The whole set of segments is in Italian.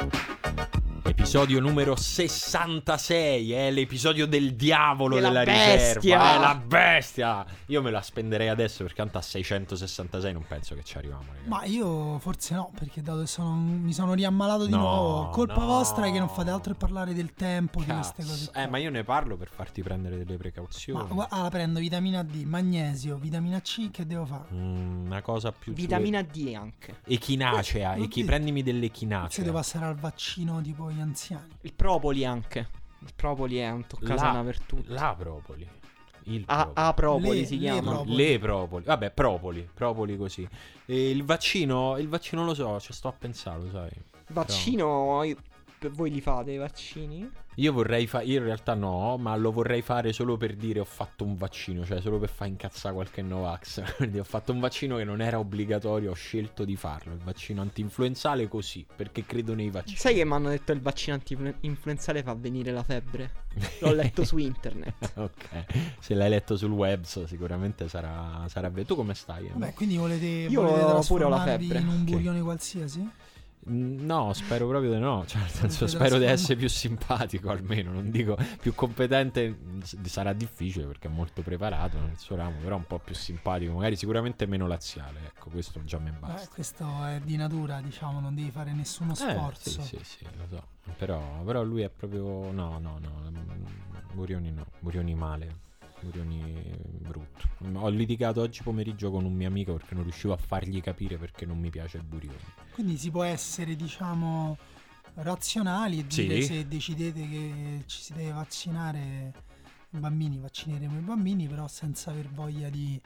you Episodio numero 66, è l'episodio del diavolo Della della bestia. riserva. È la bestia! Io me la spenderei adesso perché tanto a 666 non penso che ci arriviamo. raga. Ma io forse no, perché dato che sono- mi sono riammalato di No, nuovo. Colpa no. vostra che non fate altro che parlare del tempo, di queste Cazzo. cose. qua. Eh, ma io ne parlo per farti prendere delle precauzioni. Ma gua- allora prendo vitamina D, magnesio, vitamina C, che devo fare? Mm, una cosa più Vitamina D anche. echinacea, Non echi- di- prendimi Se devo passare al vaccino tipo gli anziani. Il propoli anche. Il propoli è un toccasana per tutti. La propoli. Il A, propoli. a propoli Le- si le chiama. propoli. Le propoli, vabbè, propoli, propoli così. E il vaccino, il vaccino lo so, ci sto a pensare, lo sai. Vaccino, io- per voi li fate i vaccini? Io vorrei fare, io in realtà no, ma lo vorrei fare solo per dire ho fatto un vaccino, cioè solo per far incazzare qualche Novax. Quindi ho fatto un vaccino che non era obbligatorio, ho scelto di farlo, il vaccino antinfluenzale così, perché credo nei vaccini. Sai che mi hanno detto il vaccino anti-influenzale fa venire la febbre? L'ho letto su internet. ok, se l'hai letto sul web so, sicuramente sarà, sarà vero. Tu come stai? Emma? Vabbè, quindi volete, Io volete pure ho la trasformarvi febbre. in un burione qualsiasi? No, spero proprio di no. Cioè, nel senso, spero di essere più simpatico almeno. Non dico più competente, sarà difficile perché è molto preparato nel suo ramo, però un po' più simpatico, magari sicuramente meno laziale. Ecco, questo già mi Beh, basta. questo è di natura, diciamo, non devi fare nessuno Eh, sforzo. sì, sì, sì, lo so. Però, però lui è proprio. No, no, no. Burioni no. Burioni male. Burioni brutto. Mm, Ho litigato oggi pomeriggio con un mio amico perché non riuscivo a fargli capire perché non mi piace il Burioni. Quindi si può essere, diciamo, razionali e Sì. dire se decidete che ci si deve vaccinare i bambini, vaccineremo i bambini, però senza aver voglia di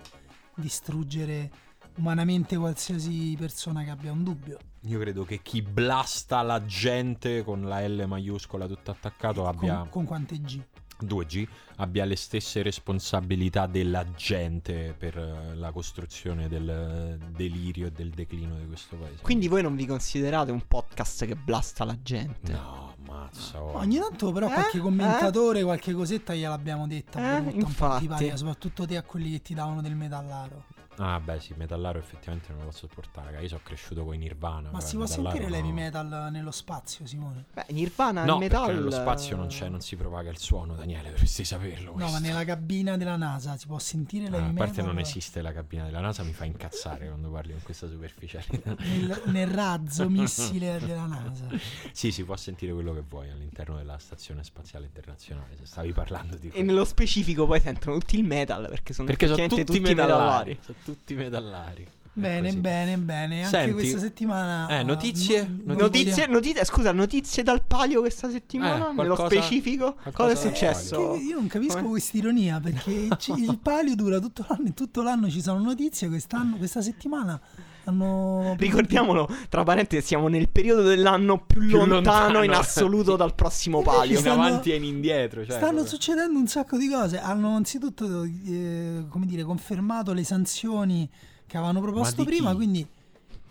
distruggere umanamente qualsiasi persona che abbia un dubbio. Io credo che chi blasta la gente con la L maiuscola tutto attaccato abbia Con, con quante G? 2G abbia le stesse responsabilità della gente per eh, la costruzione del eh, delirio e del declino di questo paese. Quindi voi non vi considerate un podcast che blasta la gente? no, mazza. oh. Ogni tanto però Eh? qualche commentatore, qualche cosetta gliel'abbiamo detta, Eh, brutta, un po' infatti. antipatica, soprattutto te a quelli che ti davano del metallaro. Ah, beh, sì, Metallaro effettivamente non lo posso sopportare. raga. Io sono cresciuto con i Nirvana. Ma si può sentire no. l'heavy metal nello spazio, Simone? Beh, Nirvana No, il metal perché nello spazio non c'è, non si propaga il suono, Daniele, dovresti saperlo. No, questo. ma nella cabina della NASA si può sentire Ah, l'heavy a parte metal non esiste la cabina della NASA, mi fa incazzare quando parli con questa superficialità. nel, nel razzo missile della NASA. Sì, si può sentire quello che vuoi all'interno della Stazione Spaziale Internazionale. Se stavi parlando di E nello specifico poi sentono tutti il metal perché sono Perché sono effettivamente tutti, metallari. metallari. Tutti metallari. È Bene, così. bene, bene. Anche Senti, questa settimana. eh, notizie? no- Notizie, notizie, scusa, notizie dal palio questa settimana? Eh, nello qualcosa- specifico? qualcosa Cosa è successo? io non capisco questa ironia perché ci- il palio dura tutto l'anno e tutto l'anno ci sono notizie. Quest'anno, questa settimana hanno. Ricordiamolo, tra parentesi, siamo nel periodo dell'anno più, Più lontano, lontano. in assoluto dal prossimo palio. In Stanno- avanti e in indietro. Cioè, Stanno proprio- succedendo un sacco di cose. Hanno anzitutto, eh, come dire, confermato le sanzioni che avevano proposto prima. chi? Quindi,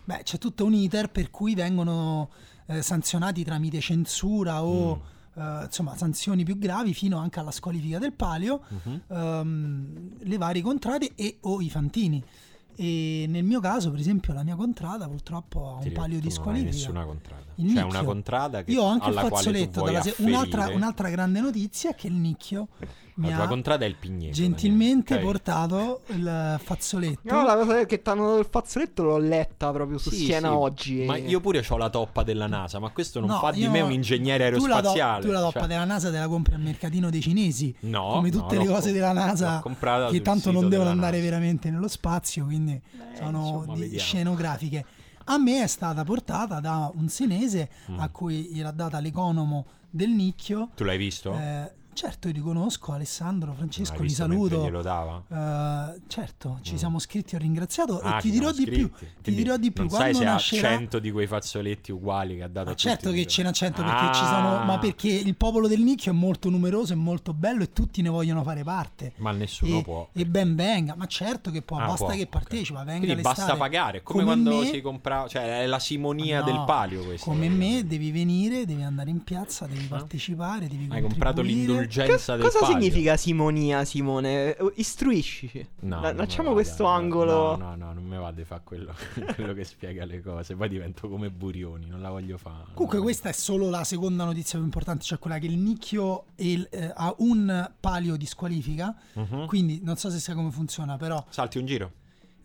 beh, c'è tutto un iter per cui vengono eh, sanzionati tramite censura o Mm. eh, insomma sanzioni più gravi, fino anche alla squalifica del palio, Mhm. ehm, le varie contrade e o i fantini. E nel mio caso, per esempio, la mia contrada purtroppo ha un Ti palio di non hai squalifica. nessuna contrada. Il C'è nicchio. una contrada che Io ho anche il fazzoletto. se- un'altra, un'altra grande notizia è che il nicchio mi La tua ha contrada è il pigneto. gentilmente Daniele, portato il fazzoletto. No, la cosa è che t'hanno dato il fazzoletto l'ho letta proprio su Sì, Siena sì, oggi. Ma io pure ho la toppa della NASA, ma questo non No, fa di me un ingegnere tu la, to- aerospaziale. tu la toppa cioè- della NASA te la compri al mercatino dei cinesi. No, come no, tutte l'ho le cose co- della NASA che tanto non devono andare NASA. veramente nello spazio, quindi sono insomma, scenografiche. A me è stata portata da un senese Mm. a cui gliel'ha data l'economo del nicchio. Tu l'hai visto? Eh, certo, io li conosco, Alessandro, Francesco, li saluto. glielo dava? Eh, certo, ci Mm. siamo scritti, ho ringraziato Ah, e ti ci dirò di più. Ti dirò di più. Non sai se ha nascerà... 100 di quei fazzoletti uguali che ha dato Ma a certo tutti che ce n'ha 100 perché ci Ah. sono, ma perché il popolo del nicchio è molto numeroso e molto bello e tutti ne vogliono fare parte. Ma nessuno E, può. e ben venga, ma certo che può, Ah, basta può, che partecipa, venga Quindi basta pagare, è come, Come quando me- si compra, cioè è la simonia No, del palio questo. Come me devi venire, devi andare in piazza, devi Ah. partecipare, devi Hai comprato contribuire. L'indulgenza del cosa palio. significa simonia, Simone? Istruiscici. No, La- non me va, questo dai, angolo. No, no, no, non mi va di fare quello, quello che spiega le cose. Poi divento come Burioni, non la voglio fare. Comunque questa è solo la seconda notizia più importante, cioè quella che il Nicchio il- eh, ha un palio di squalifica, Mhm. quindi non so se sai come funziona, però Salti un giro?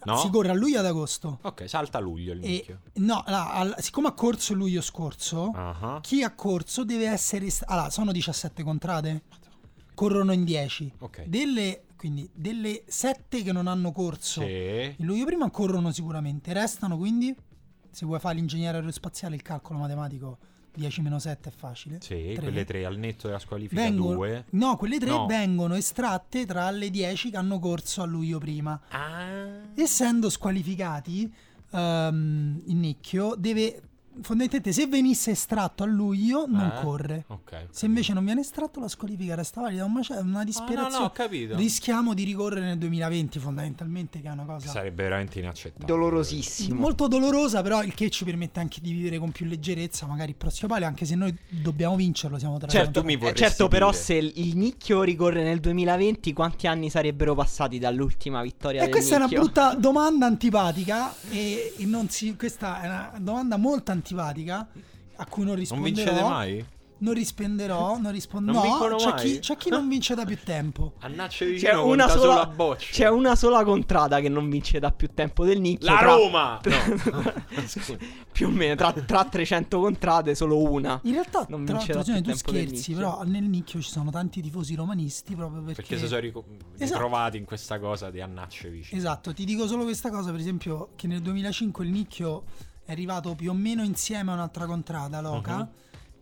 No? si corre a luglio ad agosto. Ok, salta a luglio il E, nicchio. no, allora, al- siccome ha corso luglio scorso, Ah, chi ha corso deve essere... Allora, sono 17 contrade? Corrono in 10. Ok. Delle, quindi delle 7 che non hanno corso Sì. in luglio prima corrono sicuramente. Restano quindi, se vuoi fare l'ingegnere aerospaziale, il calcolo matematico 10 meno 7 è facile. Sì, Tre. quelle tre al netto della squalifica Vengono, 2. no, quelle tre No. vengono estratte tra le 10 che hanno corso a luglio prima. Ah. Essendo squalificati, ehm, il nicchio deve fondamentalmente se venisse estratto a luglio non Eh? corre. Ok. Se invece non viene estratto la squalifica resta valida, ma c'è una Ah, disperazione. no, no, capito. Rischiamo di ricorrere nel 2020 fondamentalmente, che è una cosa Sarebbe veramente inaccettabile. Dolorosissimo. molto dolorosa, però il che ci permette anche di vivere con più leggerezza magari il prossimo palio, anche se noi dobbiamo vincerlo, siamo tra Certo, mi eh, certo, però se il nicchio ricorre nel 2020, quanti anni sarebbero passati dall'ultima vittoria E del questa è una nicchio? brutta domanda antipatica e, e non si, questa è una domanda molto antipatica a cui non Non risponderò. vincete mai? Non risponderò, non rispondo. Non no, c'è mai? chi, c'è chi non vince da più tempo. Annacce C'è vicino una, conta solo a sola, bocce. c'è una sola contrada che non vince da più tempo del nicchio. La tra- Roma! No. Scusa. Più o meno, tra, tra 300 contrade, solo una. In realtà, Non tra vince da più tu scherzi, però nel nicchio ci sono tanti tifosi romanisti proprio perché... Perché si sono rico- Esatto. ritrovati in questa cosa di annacce vicino. Esatto, ti dico solo questa cosa, per esempio, che nel 2005 il Nicchio è arrivato più o meno insieme a un'altra contrada, Loca, Mhm.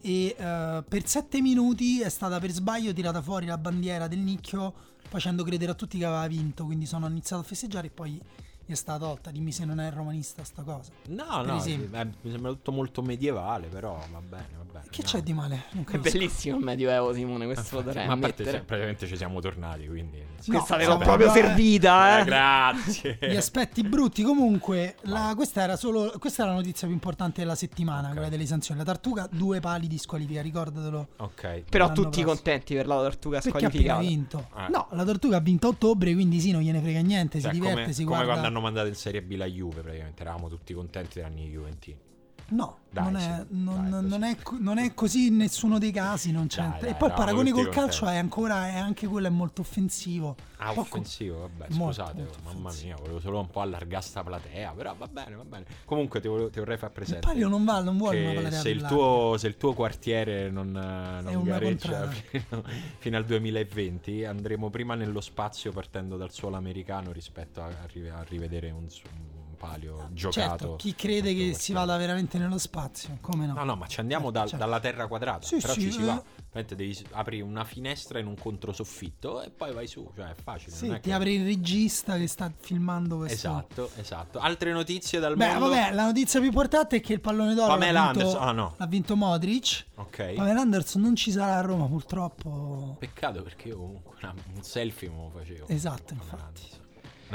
e eh, per sette minuti è stata per sbaglio tirata fuori la bandiera del Nicchio facendo credere a tutti che aveva vinto, quindi sono iniziato a festeggiare e poi gli è stata tolta, dimmi se non è romanista sta cosa. No, Per no, esempio. eh, mi sembra tutto molto medievale, però va bene, va bene. Che no. c'è di male? Non È bellissimo il Medioevo, Simone. Questo lo dovrei Ma a parte, se- praticamente ci siamo tornati, quindi... No, Questa l'ho vabbè, proprio servita, Eh, eh. grazie. Gli aspetti brutti. Comunque, la- questa era solo. Questa è la notizia più importante della settimana, Ok. quella delle sanzioni. La tartuga, due pali di squalifica, ricordatelo. Ok. Però tutti prossimo. contenti per la tortuga Perché ha appena squalificata. vinto. Eh. No, la tortuga ha vinto a ottobre, quindi sì, non gliene frega niente. Cioè, si diverte, come, si come guarda. Hanno mandato in Serie B la Juve, praticamente eravamo tutti contenti tranne i Juventini. No, Dai, non, è, non- dai, non così. è, non è così in nessuno dei casi. Non c'è. Dai, e poi il eravamo paragone col calcio è ancora. È anche quello è molto offensivo. Ah, Poco- offensivo, vabbè, molto, scusate, molto mamma offensivo. mia, volevo solo un po' allargare sta platea, però va bene, va bene. Comunque ti, volevo- ti vorrei far Il presente palio non va, non vuole una platea se il, tuo, se il tuo quartiere non, non gareggia fino, fino al 2020, andremo prima nello spazio partendo dal suolo americano rispetto a, a ri- a rivedere un, un palio giocato. Certo, chi crede che si vada veramente nello spazio? Come no? No, no, ma ci andiamo Certo, dal- certo. dalla terra quadrata. Sì, però sì, ci si eh. va. Devi apri una finestra in un controsoffitto e poi vai su. Cioè, è facile. Sì, è ti che- apre il regista che sta filmando questo. Esatto, esatto. Altre notizie dal Beh, mondo. vabbè, la notizia più importante è che il pallone d'oro l'ha, vinto. Ah, no. l'ha vinto Modric. Ok. Pamela Anderson non ci sarà a Roma, purtroppo. Peccato perché io comunque un selfie me lo facevo. Esatto, infatti. Anderson.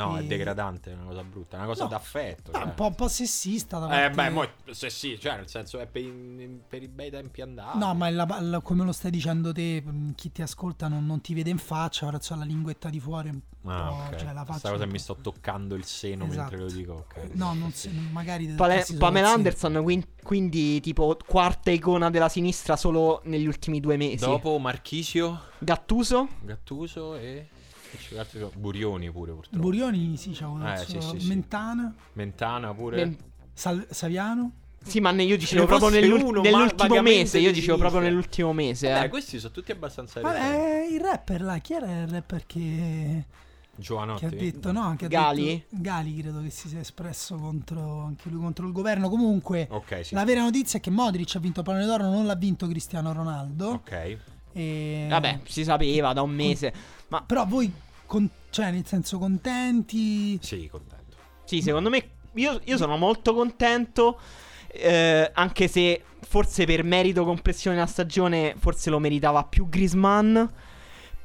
No, è E- degradante, è una cosa brutta, è una cosa No. d'affetto. Cioè. un, po', un po' sessista da Eh, beh, mo, se sì, cioè, nel senso è per, i- per i bei tempi andati. No, ma la- la- come lo stai dicendo te, mh, chi ti ascolta non, non ti vede in faccia, ora c'ha la linguetta di fuori Ah, ok. cioè la Questa faccia cosa un mi sto toccando il seno mentre lo Esatto. dico. ok. No, non si- magari Pale- Pamela sì. Anderson, quin- quindi tipo quarta icona della sinistra solo negli ultimi due mesi. Dopo Marchisio, Gattuso? Gattuso e... c'è altro? Burioni pure purtroppo. Burioni, sì, c'ha avuto Eh, sì, sì. Mentana, Mentana pure. Ben- Sal- Saviano. Sì, ma ne- io dicevo ne proprio nell'ul- nell'ultimo mese. Io di dicevo proprio nell'ultimo mese. Vabbè, eh. questi sono tutti abbastanza. Vabbè, il rapper là, chi era il rapper che, Giovanotti. che ha detto no? Che ha Gali? detto- Gali credo che si sia espresso contro anche lui contro il governo. Comunque, Ok, sì. la vera notizia è che Modric ha vinto il pallone d'oro, non l'ha vinto Cristiano Ronaldo. Ok. E- Vabbè, si sapeva da un mese. Ma Però voi, con- cioè, nel senso, contenti. Sì, contento. sì, secondo me. Io, io sono molto contento. eh, anche se forse per merito complessione della stagione, forse lo meritava più Grisman.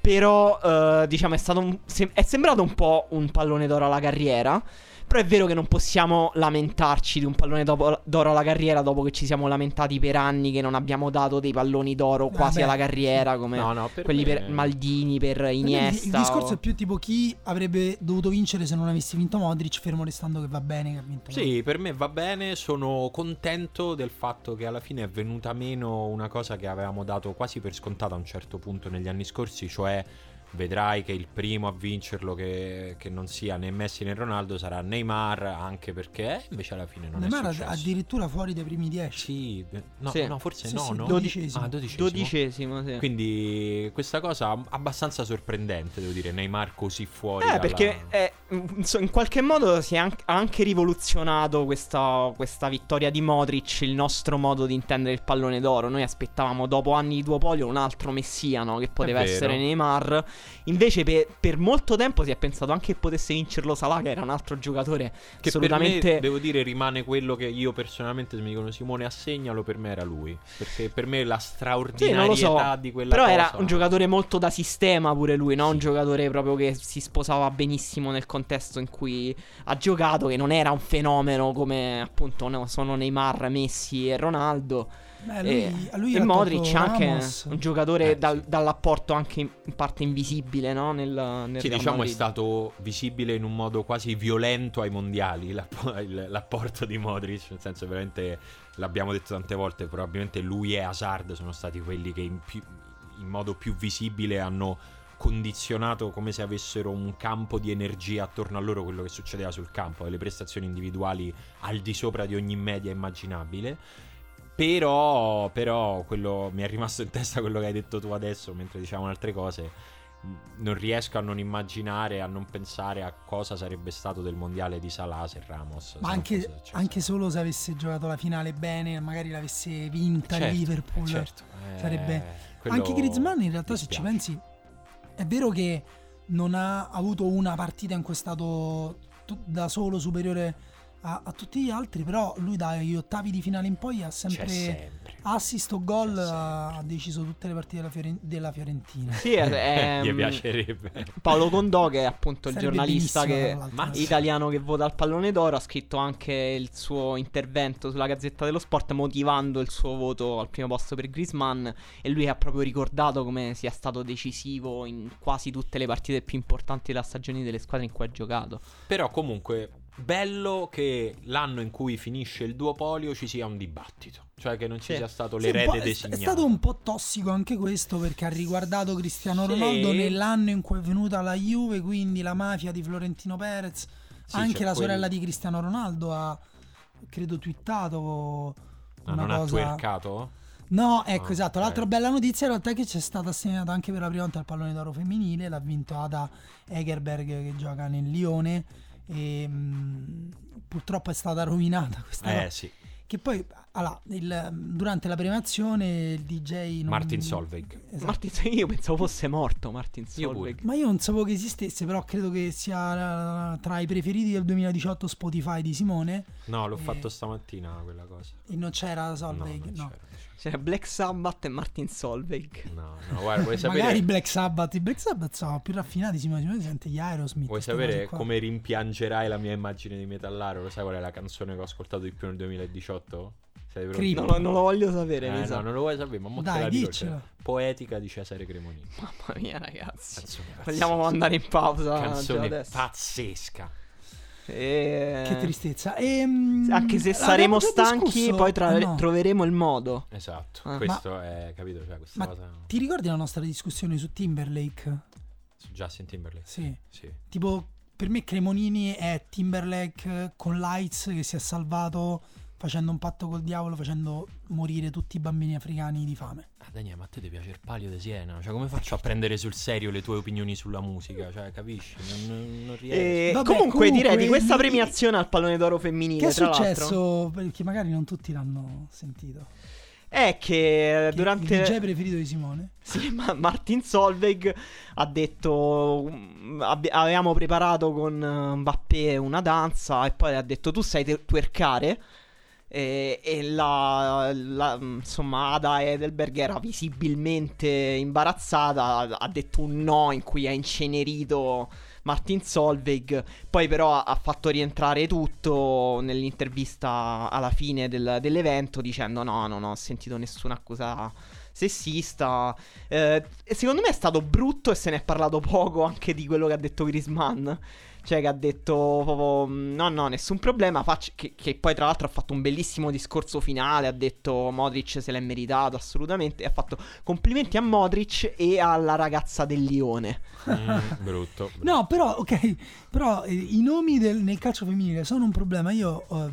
Però, eh, diciamo, è, stato un- è sembrato un po' un pallone d'oro alla carriera. Però è vero che non possiamo lamentarci di un pallone dopo- d'oro alla carriera dopo che ci siamo lamentati per anni che non abbiamo dato dei palloni d'oro quasi Vabbè. alla carriera come No, no, per quelli me- per Maldini, per Per me il- Iniesta. Il discorso o- è più tipo chi avrebbe dovuto vincere se non avessi vinto Modric, fermo restando che va bene che ha vinto. Sì, per me va bene, sono contento del fatto che alla fine è venuta meno una cosa che avevamo dato quasi per scontata a un certo punto negli anni scorsi, cioè vedrai che il primo a vincerlo che, che non sia né Messi né Ronaldo sarà Neymar, anche perché invece alla fine non Neymar è è successo. addirittura fuori dai primi 10. Sì, eh, no, Sì. no, forse Sì, no, sì, no? dodicesimo. Ah, dodicesimo. Dodicesimo, sì. Quindi questa cosa abbastanza sorprendente, devo dire, Neymar così fuori Eh, dalla- perché eh, in in qualche modo si è anche, ha anche rivoluzionato questa, questa vittoria di Modric, il nostro modo di intendere il pallone d'oro. Noi aspettavamo dopo anni di duopolio un altro messiano che poteva essere Neymar. Invece per, per molto tempo si è pensato anche che potesse vincerlo Salah, che era un altro giocatore Che assolutamente... me, devo dire, rimane quello che io personalmente, se mi dicono Simone assegnalo, per me era lui. Perché per me la Sì, straordinarietà lo so. di quella Però cosa... era un giocatore molto da sistema pure lui, no? Un Sì. giocatore proprio che si sposava benissimo nel contesto in cui ha giocato, che non era un fenomeno come appunto no, sono Neymar, Messi e Ronaldo. Beh, lui, e lui e Modric tolto anche Ramos. un giocatore Eh, dal- sì. dall'apporto anche in parte invisibile, no? Nel, nel Sì, Real diciamo è Madrid. stato visibile in un modo quasi violento ai mondiali l'app- il- l'apporto di Modric, nel senso veramente l'abbiamo detto tante volte, probabilmente lui e Hazard sono stati quelli che in, più- in modo più visibile hanno condizionato come se avessero un campo di energia attorno a loro quello che succedeva sul campo e le prestazioni individuali al di sopra di ogni media immaginabile. Però, però quello, mi è rimasto in testa quello che hai detto tu adesso mentre dicevamo altre cose. Non riesco a non immaginare, a non pensare a cosa sarebbe stato del mondiale di Salah se Ramos. se Ma non anche, anche solo se avesse giocato la finale bene, magari l'avesse vinta Certo, Liverpool. certo, eh, sarebbe- quello Anche Griezmann in realtà se ci pensi è vero che non ha avuto una partita in cui è stato da solo superiore a, a tutti gli altri, però lui dagli ottavi di finale in poi ha sempre sempre. assist o gol, ha, deciso tutte le partite della, Fioren- della Fiorentina. Sì, è, è- Mi piacerebbe. Paolo Condò, che è appunto il Sarebbe giornalista che, italiano che vota al pallone d'oro, ha scritto anche il suo intervento sulla Gazzetta dello Sport motivando il suo voto al primo posto per Griezmann e lui ha proprio ricordato come sia stato decisivo in quasi tutte le partite più importanti della stagione delle squadre in cui ha giocato. Però comunque bello che l'anno in cui finisce il duopolio ci sia un dibattito. Cioè che non ci Sì. sia stato Sì, l'erede è- è, designato. stato un po' tossico anche questo perché ha riguardato Cristiano Sì. Ronaldo nell'anno in cui è venuta la Juve, quindi la mafia di Florentino Perez. Sì, anche la quel- sorella di Cristiano Ronaldo ha, credo, twittato Ah, una non ha cosa... twerkato? No, ecco Ah, esatto. L'altra bella notizia in realtà è che c'è stata assegnata anche per la prima volta il pallone d'oro femminile. L'ha vinto Ada Egerberg che gioca nel Lione. E mh, purtroppo è stata rovinata questa Eh cosa. sì. Che poi allora, il- durante la premiazione il DJ non- Martin Solveig. Esatto. Martin, io pensavo fosse morto Martin Io. Solveig. Ma io non sapevo che esistesse, però credo che sia eh, tra i preferiti del 2018 Spotify di Simone. No, l'ho Eh. fatto stamattina quella cosa. E non c'era Solveig, no, c'era. C'era Black Sabbath e Martin Solveig. No, no, guarda, vuoi sapere, Magari Black Sabbath. I Black Sabbath sono più raffinati. Simone, Simone sente gli Aerosmith. vuoi sapere come rimpiangerai la mia immagine di metallaro? Lo sai qual è la canzone che ho ascoltato di più nel 2018? Sei? Creep. Non lo, non lo voglio sapere, Eh, no, non lo vuoi sapere, ma mo te Dai, la dico, cioè, Poetica di Cesare Cremonini. Mamma mia, ragazzi. Canzone Vogliamo andare in pausa già Canzone adesso. pazzesca. E- Che tristezza. Ehm, Anche se saremo stanchi, discusso? poi tra- Ah, no. troveremo il modo. Esatto, Ah. questo è, capito, cioè questa Ma cosa ti ricordi la nostra discussione su Timberlake? su Justin Timberlake. Sì. Sì. Tipo, per me Cremonini è Timberlake con Lights che si è salvato facendo un patto col diavolo, facendo morire tutti i bambini africani di fame. Ah, Daniele, ma a te ti piace il palio di Siena? Cioè, come faccio a prendere sul serio le tue opinioni sulla musica? Cioè, capisci? Non, non- riesco. E Vabbè, comunque, comunque, direi di questa mi- premiazione al pallone d'oro femminile. Che è successo? Perché magari non tutti l'hanno sentito. È che Che durante. Il DJ preferito di Simone? Sì, ma Martin Solveig ha detto mm, abbi- avevamo preparato con eh, Mbappé una danza e poi ha detto tu sai twerkare E, e la, la- insomma, Ada Edelberg era visibilmente imbarazzata. Ha detto un no in cui ha incenerito Martin Solveig. Poi, però, ha, fatto rientrare tutto nell'intervista alla fine del- dell'evento dicendo: No, non ho sentito nessuna accusa sessista. Eh, secondo me è stato brutto e se ne è parlato poco anche di quello che ha detto Grisman. Cioè, che ha detto proprio, no, no, nessun problema. faccio-" che, che poi, tra l'altro, ha fatto un bellissimo discorso finale. Ha detto Modric se l'è meritato assolutamente. E ha fatto complimenti a Modric e alla ragazza del Lione. Mm, brutto. No, però, ok, però eh, i nomi del- nel calcio femminile sono un problema. Io eh,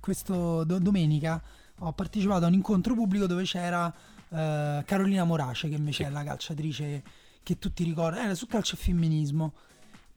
questo do- domenica ho partecipato a un incontro pubblico dove c'era eh, Carolina Morace, che invece Sì. è la calciatrice che tutti ricordano, era su calcio e femminismo.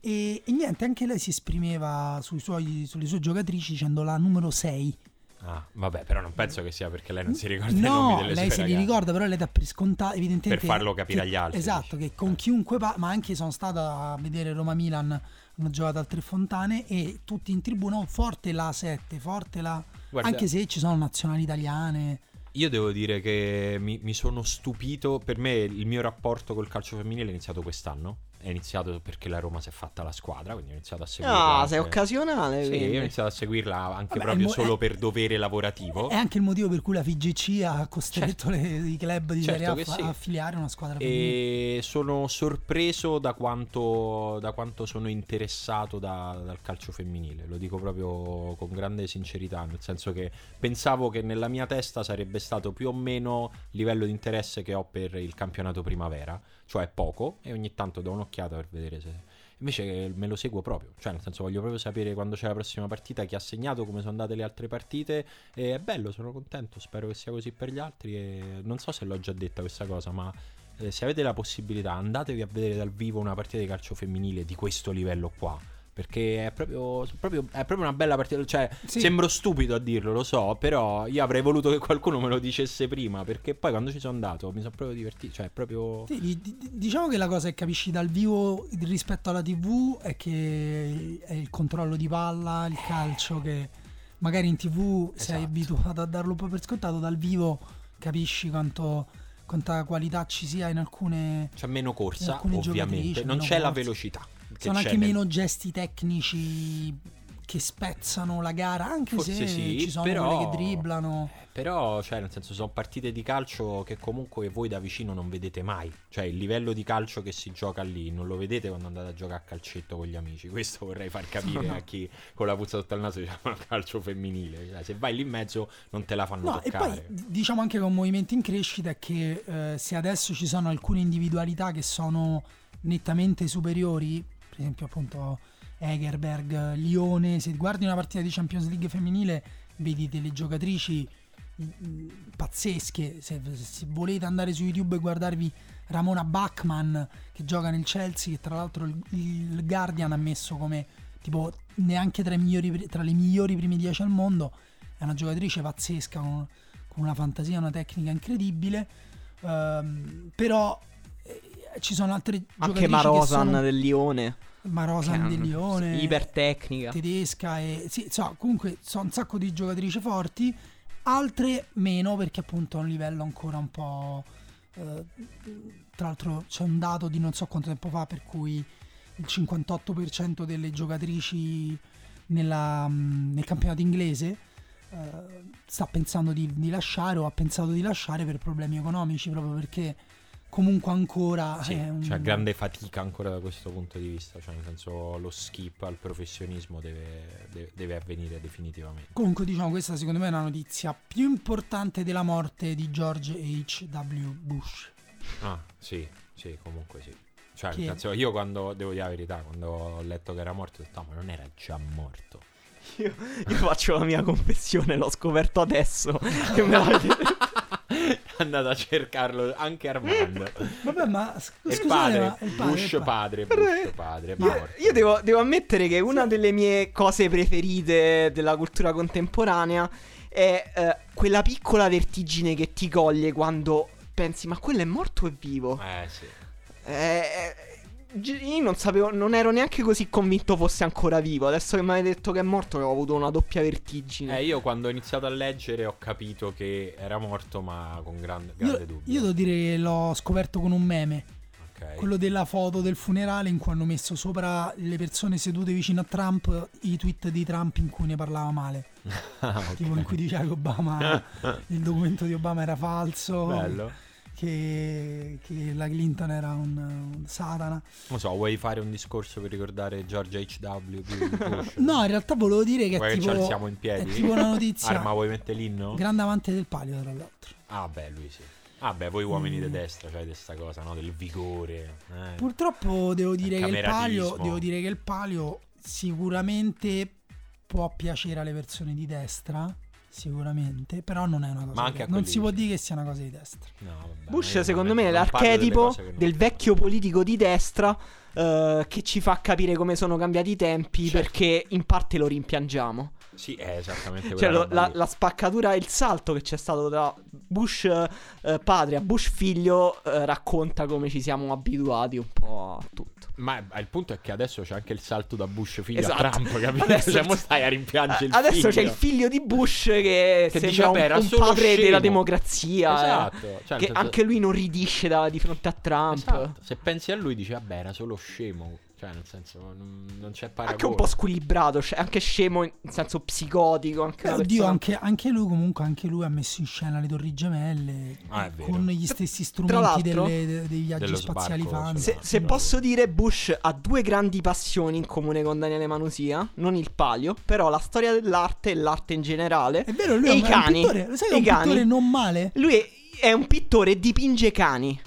E, e niente, anche lei si esprimeva sui suoi- sulle sue giocatrici dicendo la numero 6. Ah, vabbè, però non penso che sia perché lei non si ricorda i nomi No, delle lei sue se li ricorda, però lei dà per scontato, evidentemente. Per farlo capire che- agli altri, Esatto, che con Eh. chiunque va, ma anche sono stato a vedere Roma Milan, hanno giocato al Tre Fontane e tutti in tribuna, forte la 7, forte la. Guarda, Anche se ci sono nazionali italiane. Io devo dire che mi, mi sono stupito. Per me il mio rapporto col calcio femminile è iniziato quest'anno. È iniziato perché la Roma si è fatta la squadra, quindi ho iniziato a seguirla. Ah, anche- sei occasionale. Sì, quindi. io ho iniziato a seguirla anche Vabbè, proprio mo- solo è- per dovere lavorativo. È anche il motivo per cui la FIGC ha costretto le- i club di Certo Serie A fa- sì. a affiliare una squadra femminile. E sono sorpreso da quanto, da quanto sono interessato da- dal calcio femminile. Lo dico proprio con grande sincerità, nel senso che pensavo che nella mia testa sarebbe stato più o meno il livello di interesse che ho per il campionato primavera, cioè poco, e ogni tanto do un'occhiata per vedere se... Invece me lo seguo proprio, cioè nel senso voglio proprio sapere quando c'è la prossima partita, chi ha segnato, come sono andate le altre partite e è bello, sono contento, spero che sia così per gli altri e non so se l'ho già detta questa cosa, ma eh, se avete la possibilità andatevi a vedere dal vivo una partita di calcio femminile di questo livello qua. Perché è proprio, proprio- è proprio una bella partita. Cioè, Sì. sembro stupido a dirlo, lo so. Però io avrei voluto che qualcuno me lo dicesse prima. Perché poi quando ci sono andato mi sono proprio divertito. Cioè, proprio. Sì, di- di- diciamo che la cosa che capisci dal vivo rispetto alla TV è che è il controllo di palla, il calcio che magari in TV sei Esatto. abituato a darlo un po' per scontato, dal vivo capisci quanto, quanta qualità ci sia in alcune... C'è meno corsa, ovviamente. Non c'è la corsa. velocità. Sono anche nel- meno gesti tecnici che spezzano la gara, anche Forse se sì, ci sono però- quelle che dribblano. Però, cioè, nel senso, sono partite di calcio che comunque voi da vicino non vedete mai. Cioè, il livello di calcio che si gioca lì non lo vedete quando andate a giocare a calcetto con gli amici. Questo vorrei far capire a chi con la puzza sotto il naso diciamo calcio femminile. Cioè, se vai lì in mezzo non te la fanno No, e toccare. poi diciamo anche che un movimento in crescita è che eh, se adesso ci sono alcune individualità che sono nettamente superiori, per esempio appunto Egerberg, Lione, se guardi una partita di Champions League femminile vedi delle giocatrici mm, pazzesche, se, se volete andare su YouTube e guardarvi Ramona Bachmann che gioca nel Chelsea, che tra l'altro il, il Guardian ha messo come tipo neanche tra, i migliori, tra le migliori prime 10 al mondo, è una giocatrice pazzesca con, con una fantasia, una tecnica incredibile. Ehm, però eh, ci sono altre Anche Marosan sono del Lione. Del Lione, Ipertecnica. tedesca e sì, insomma, comunque sono un sacco di giocatrici forti, altre meno perché appunto a un livello ancora un po' eh, tra l'altro c'è un dato di non so quanto tempo fa per cui il 58% delle giocatrici nella, mm, nel campionato inglese eh, sta pensando di, di lasciare o ha pensato di lasciare per problemi economici proprio perché comunque ancora Sì, è un- c'è grande fatica ancora da questo punto di vista. Cioè, nel senso, lo skip al professionismo deve, deve- deve avvenire definitivamente. Comunque, diciamo, questa secondo me è la notizia più importante della morte di George H.W. Bush. Ah, sì, sì, comunque sì. Cioè, Chi è? nel senso, io quando devo dire la verità, quando ho letto che era morto, ho detto, "Ah, ma non era già morto. Io, io faccio la mia confessione, l'ho scoperto adesso. che me È andato a cercarlo anche Armando. Vabbè, ma scusate, padre, ma il padre, Bush il padre, è- padre, è Io, io devo, devo ammettere che una delle mie cose preferite della cultura contemporanea è eh, quella piccola vertigine che ti coglie quando pensi, ma quello è morto o è vivo? Eh, sì. Eh, eh, gi- io non sapevo, non ero neanche così convinto fosse ancora vivo. Adesso che mi hai detto che è morto, ho avuto una doppia vertigine. Eh, io quando ho iniziato a leggere ho capito che era morto, ma con grande, grande Io, dubbio. io devo dire che l'ho scoperto con un meme. Ok. Quello della foto del funerale in cui hanno messo sopra le persone sedute vicino a Trump i tweet di Trump in cui ne parlava male. Ah, ok. Tipo in cui diceva che Obama, il documento di Obama era falso, Bello. Che, che la Clinton era un, un satana. Non so, vuoi fare un discorso per ricordare George H.W. No, in realtà volevo dire che è Vuoi che ci tipo, alziamo in piedi? è tipo una notizia. Arma, vuoi mettere l'inno? Grande amante del palio, tra l'altro. ah, beh, lui sì. Ah, beh, voi uomini Mm. di destra, c'hai questa cosa, no? Del vigore. Eh. Purtroppo devo dire, che il palio, devo dire che il palio sicuramente può piacere alle persone di destra. Sicuramente, però non è una cosa. Ma anche non si può dire che sia una cosa di destra. No, vabbè, Bush, secondo me, è l'archetipo del vecchio politico di destra eh, che ci fa capire come sono cambiati i tempi Certo. perché in parte lo rimpiangiamo. Sì, è esattamente Cioè, lo- la, la spaccatura, il salto che c'è stato da Bush eh, padre a Bush figlio eh, racconta come ci siamo abituati un po' a tutto. Ma il punto è che adesso c'è anche il salto da Bush figlio Esatto. a Trump, capito? Adesso- Cioè, stai a rimpiangere il Adesso figlio. c'è il figlio di Bush che, Che dice, un, "Vabbè, era un padre scemo." della democrazia. eh, Esatto. Cioè, che senso- anche lui non ridisce da- di fronte a Trump. Esatto. Se pensi a lui dici, vabbè, era solo scemo. Cioè, nel senso, non, non c'è paragone. Anche un po' squilibrato, cioè anche scemo in senso psicotico. Anche Eh, oddio, persona- anche, anche lui comunque, anche lui ha messo in scena le torri gemelle Ah, con gli stessi strumenti delle- de- dei viaggi Dello spaziali sbarco, fanno. Se, se No. posso dire, Bush ha due grandi passioni in comune con Daniele Manusia, non il palio, però la storia dell'arte e l'arte in generale. È vero, lui E è i un, cani. pittore, lo sai che è un cani. pittore non male? Lui è, è un pittore e dipinge cani.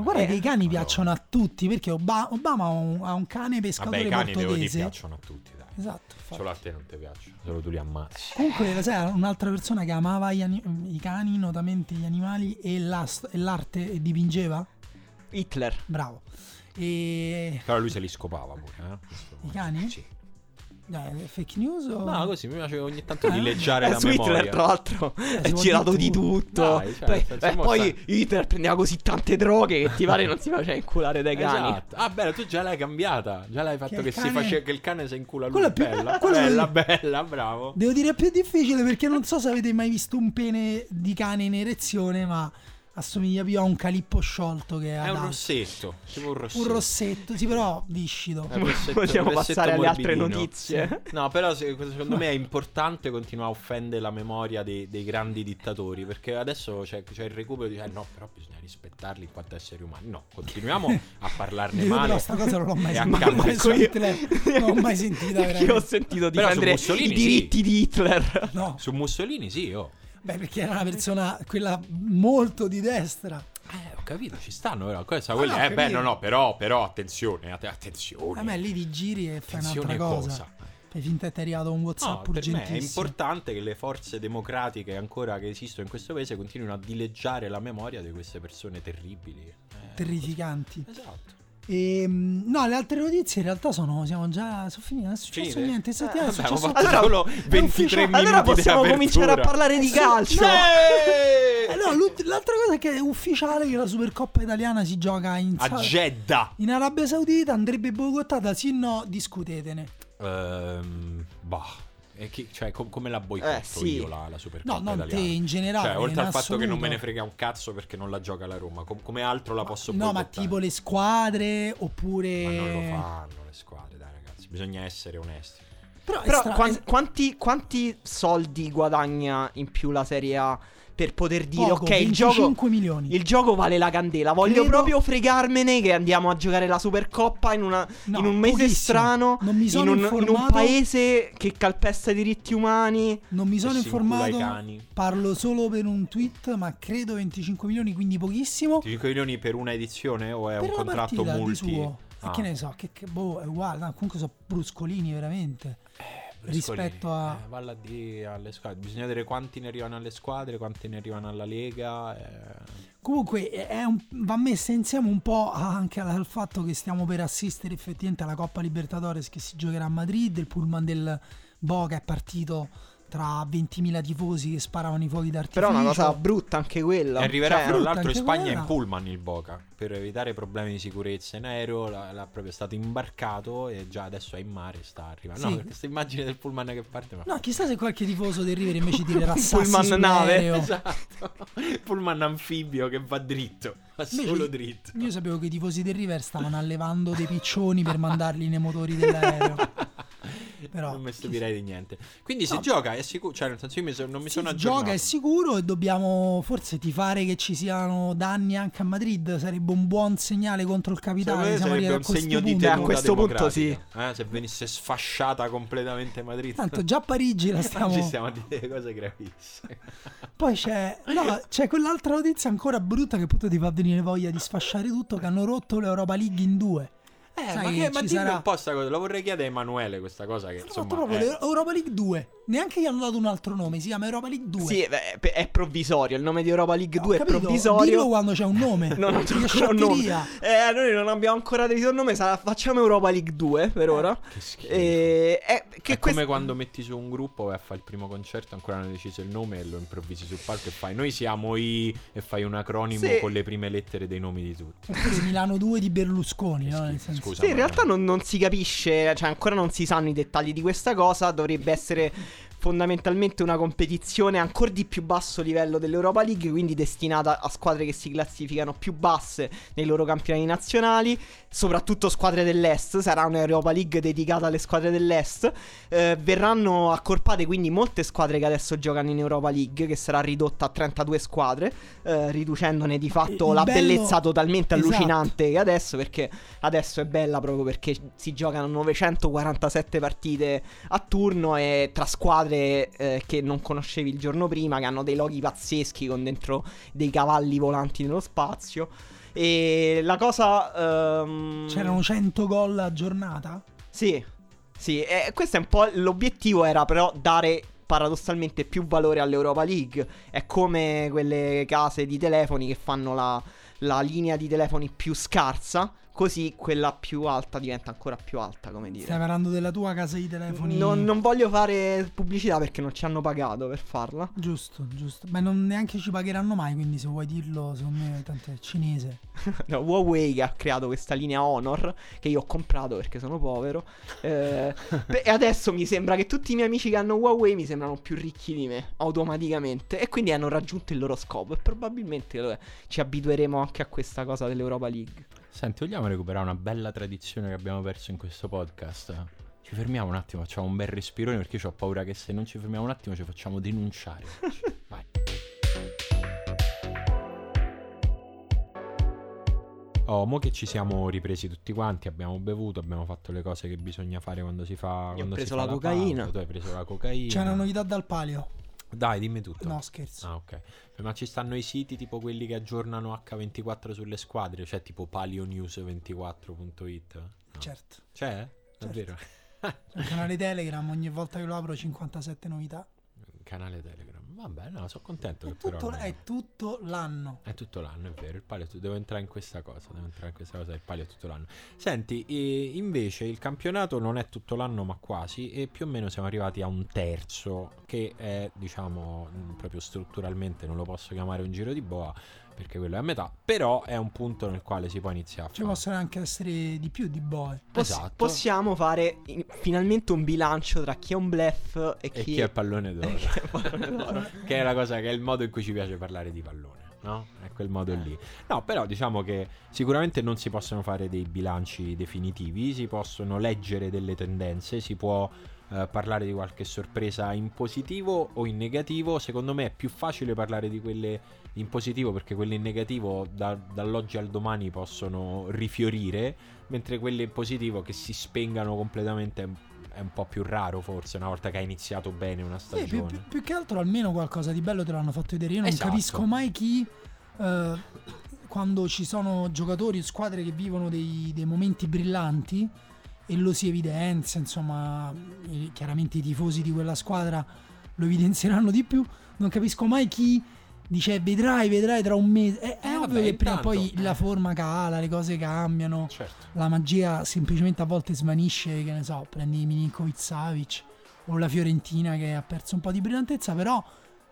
Ma guarda Eh, che i cani Madonna. piacciono a tutti perché Oba- Obama ha un, ha un cane pescatore Vabbè, i cani devo dire portoghese. piacciono a tutti, dai. Esatto, infatti. Solo a te non ti piacciono, solo tu li ammazzi. Comunque, lo sai, un'altra persona che amava gli ani- i cani, notamente gli animali e, la e l'arte e dipingeva? Hitler. Bravo. E Però lui se li scopava pure, eh? I cani? Sì. Dai, fake news o... No, così mi piace ogni tanto Eh, dileggiare Eh, la su Hitler, memoria. tra l'altro, si è girato di tutto. tutto. Dai, cioè, Poi, nel senso, eh, mo poi sta- Hitler prendeva così tante droghe che ti pare non si faceva inculare dai cani. Esatto. Ah, bella, tu già l'hai cambiata. Già l'hai fatto Che che, cane- face... che il cane si incula lui. Quello è più- Bella, quello è- bella, bella, bravo. Devo dire è più difficile perché non so se avete mai visto un pene di cane in erezione, ma assomiglia più a un calippo sciolto che a È un rossetto. Tipo un rossetto. Un rossetto, sì, però viscido. Rossetto- Possiamo rossetto passare alle altre notizie. No, però se- secondo me è importante continuare a offendere la memoria dei, dei grandi dittatori. Perché adesso c'è, c'è il recupero di. Eh no, però bisogna rispettarli in quanto esseri umani. No, continuiamo a parlarne Io male. però sta cosa non l'ho mai sentita. io- Hitler, non l'ho mai sentita Io ho sentito difendere i diritti di Hitler. No, Su Mussolini, sì, oh. Beh, perché era una persona, quella molto di destra. Eh, ho capito, ci stanno però. Questa, Ah, quella- no, eh, beh, no, no, però, però, attenzione, att- attenzione. A me lì ti giri e fai attenzione un'altra cosa. cosa. Fai finta che ti è arrivato un No, WhatsApp per me è urgentissimo. importante che le forze democratiche ancora che esistono in questo paese continuino a dileggiare la memoria di queste persone terribili. Eh, Terrificanti. Esatto. E, no, le altre notizie in realtà sono. Siamo già. Sono finite. Non è successo Finite? niente. Eh, è vabbè, successo Allora, solo è 23 ufficiale. minuti Allora possiamo cominciare a parlare di calcio. Eh, no, l'ult- l'altra cosa è che è ufficiale che la Supercoppa italiana si gioca in, A Jeddah. in Arabia Saudita. Andrebbe boicottata. Sì, no, discutetene. Ehm, bah. E chi- cioè, com- come la boicotto Eh, sì. io la, la Supercoppa No, non te italiana? in generale. Cioè, oltre al fatto che non me ne assoluto. frega un cazzo perché non la gioca la Roma, com- come altro la posso No, ma boicottare? tipo le squadre oppure. Ma non lo fanno le squadre, dai ragazzi, bisogna essere onesti. Però, Però stra- quan- è- quanti, quanti soldi guadagna in più la Serie A per poter dire poco, ok, il gioco, 25 milioni. il gioco vale la candela. Voglio Credo- proprio fregarmene che andiamo a giocare la Supercoppa in, una- No, in un mese pochissimo. strano, Non mi in un, in un paese che calpesta i diritti umani. Non mi sono informato. cani. Parlo solo per un tweet, ma credo 25 milioni, quindi pochissimo. 5 milioni per una edizione o è per un contratto multi? suo. Ah. E che ne so, che, che- boh, è uguale. no, comunque sono bruscolini veramente. Rispetto a- Eh, valla di- alle squadre. Bisogna vedere quanti ne arrivano alle squadre, quanti ne arrivano alla Lega. eh. Comunque un- va messa insieme un po' anche al fatto che stiamo per assistere effettivamente alla Coppa Libertadores che si giocherà a Madrid. Il pullman del Boca è partito tra 20.000 tifosi che sparavano i fuochi d'artificio. Però è una cosa brutta anche quella. E arriverà Cioè, fra l'altro in Spagna quella. in pullman il Boca per evitare problemi di sicurezza in aereo. L'ha, l'ha proprio stato imbarcato e già adesso è in mare. Sta arrivando. Sì. No, questa immagine del pullman che parte. Ma... No, chissà se qualche tifoso del River invece tirerà Un sassi pullman nave. Esatto, pullman anfibio che va dritto, va Invece solo dritto. Io sapevo che i tifosi del River stavano allevando dei piccioni per mandarli nei motori dell'aereo. Però, non mi stupirei di niente. Quindi se No. gioca è sicuro, cioè nel senso io mi so- non mi Sì, sono si aggiornato. gioca è sicuro e dobbiamo forse tifare che ci siano danni anche a Madrid. Sarebbe un buon segnale contro il capitale. Siamo sarebbe un a segno di punto. A tenuta questo punto democratica, eh, se venisse sfasciata completamente Madrid. Tanto già a Parigi la stiamo. Ci stiamo a dire cose gravissime. Poi c'è, no, c'è quell'altra notizia ancora brutta che appunto ti fa venire voglia di sfasciare tutto. Che hanno rotto l'Europa League in due. Eh, Sai ma, che ma dimmi sarà- un po' sta cosa, lo vorrei chiedere a Emanuele questa cosa che insomma fatto proprio è- l'Europa League 2. Neanche gli hanno dato un altro nome. Si chiama Europa League 2. Sì, beh, è provvisorio. Il nome di Europa League Ho 2 è capito, provvisorio. Dillo quando c'è un nome. No, non c'è ancora un nome. Eh, noi non abbiamo ancora deciso il nome. sarà- facciamo Europa League 2 per ora. che schifo. E, è, che è quest- come quando metti su un gruppo vai a fare il primo concerto ancora non hai deciso il nome e lo improvvisi sul palco e fai noi siamo i e fai un acronimo Sì. con le prime lettere dei nomi di tutti Oppure Milano 2 di Berlusconi. No? Nel senso- scusa. Sì, in realtà non, non si capisce, cioè ancora non si sanno i dettagli di questa cosa, dovrebbe essere fondamentalmente una competizione ancora di più basso livello dell'Europa League, quindi destinata a squadre che si classificano più basse nei loro campionati nazionali, soprattutto squadre dell'Est, sarà un'Europa League dedicata alle squadre dell'Est, Eh, verranno accorpate quindi molte squadre che adesso giocano in Europa League, che sarà ridotta a 32 squadre, eh, riducendone di fatto Il la bello- bellezza totalmente Esatto. allucinante che adesso, perché adesso è bella proprio perché si giocano 947 partite a turno e tra squadre eh, che non conoscevi il giorno prima, che hanno dei loghi pazzeschi con dentro dei cavalli volanti nello spazio. E la cosa... ehm, C'erano 100 gol a giornata. Sì, sì, e questo è un po' l'obiettivo era però dare paradossalmente più valore all'Europa League. È come quelle case di telefoni che fanno la, la linea di telefoni più scarsa, così quella più alta diventa ancora più alta, come dire. Stai parlando della tua casa di telefoni. Non, non voglio fare pubblicità perché non ci hanno pagato per farla. Giusto, giusto. Ma non neanche ci pagheranno mai, quindi se vuoi dirlo, secondo me tanto è cinese. No, Huawei che ha creato questa linea Honor che io ho comprato perché sono povero. Eh, beh, e adesso mi sembra che tutti i miei amici che hanno Huawei mi sembrano più ricchi di me automaticamente. E quindi hanno raggiunto il loro scopo. E probabilmente eh, ci abitueremo anche a questa cosa dell'Europa League. Senti, vogliamo recuperare una bella tradizione che abbiamo perso in questo podcast? Ci fermiamo un attimo, facciamo un bel respirone perché io ho paura che se non ci fermiamo un attimo ci facciamo denunciare. Vai. Oh, mo che ci siamo ripresi tutti quanti, abbiamo bevuto, abbiamo fatto le cose che bisogna fare quando si fa. quando si preso fa la cocaina. pausa. Tu hai preso la cocaina. C'è una novità dal palio. Dai, dimmi tutto. No, scherzo. Ah, ok. Ma ci stanno i siti tipo quelli che aggiornano H24 sulle squadre, cioè tipo palionews24.it? No. Certo. C'è? Davvero? C'è un canale Telegram, ogni volta che lo apro 57 novità. Canale Telegram. Vabbè, no, sono contento È che però... tutto, è tutto l'anno. È tutto l'anno, è vero. Il palio devo entrare in questa cosa. Devo entrare in questa cosa. Il palio è tutto l'anno. Senti, e invece il campionato non è tutto l'anno, ma quasi. E più o meno siamo arrivati a un terzo. Che è, diciamo, proprio strutturalmente non lo posso chiamare un giro di boa. Perché quello è a metà. Però è un punto nel quale si può iniziare a Ci fare. possono anche essere di più di boe. Poss- Esatto. Possiamo fare in- finalmente un bilancio tra chi è un bluff e chi, E chi è il pallone d'oro? chi è pallone d'oro. che è la cosa che è il modo in cui ci piace parlare di pallone, no? È quel modo lì. No, però diciamo che sicuramente non si possono fare dei bilanci definitivi, si possono leggere delle tendenze, si può eh, parlare di qualche sorpresa in positivo o in negativo. Secondo me è più facile parlare di quelle in positivo perché quelle in negativo da- dall'oggi al domani possono rifiorire, mentre quelle in positivo che si spengano completamente è un- po' più raro forse una volta che ha iniziato bene una Sì, più, stagione. più- più che altro almeno qualcosa di bello te l'hanno fatto vedere. Io non Esatto. capisco mai chi eh, quando ci sono giocatori o squadre che vivono dei, dei momenti brillanti e lo si evidenzia, insomma, chiaramente i tifosi di quella squadra lo evidenzieranno di più. Non capisco mai chi dice vedrai, vedrai tra un mese. È, è Eh, ovvio vabbè, che prima o poi eh. la forma cala, le cose cambiano. Certo. La magia semplicemente a volte svanisce, che ne so, prendi Milinkovic Savic o la Fiorentina che ha perso un po' di brillantezza, però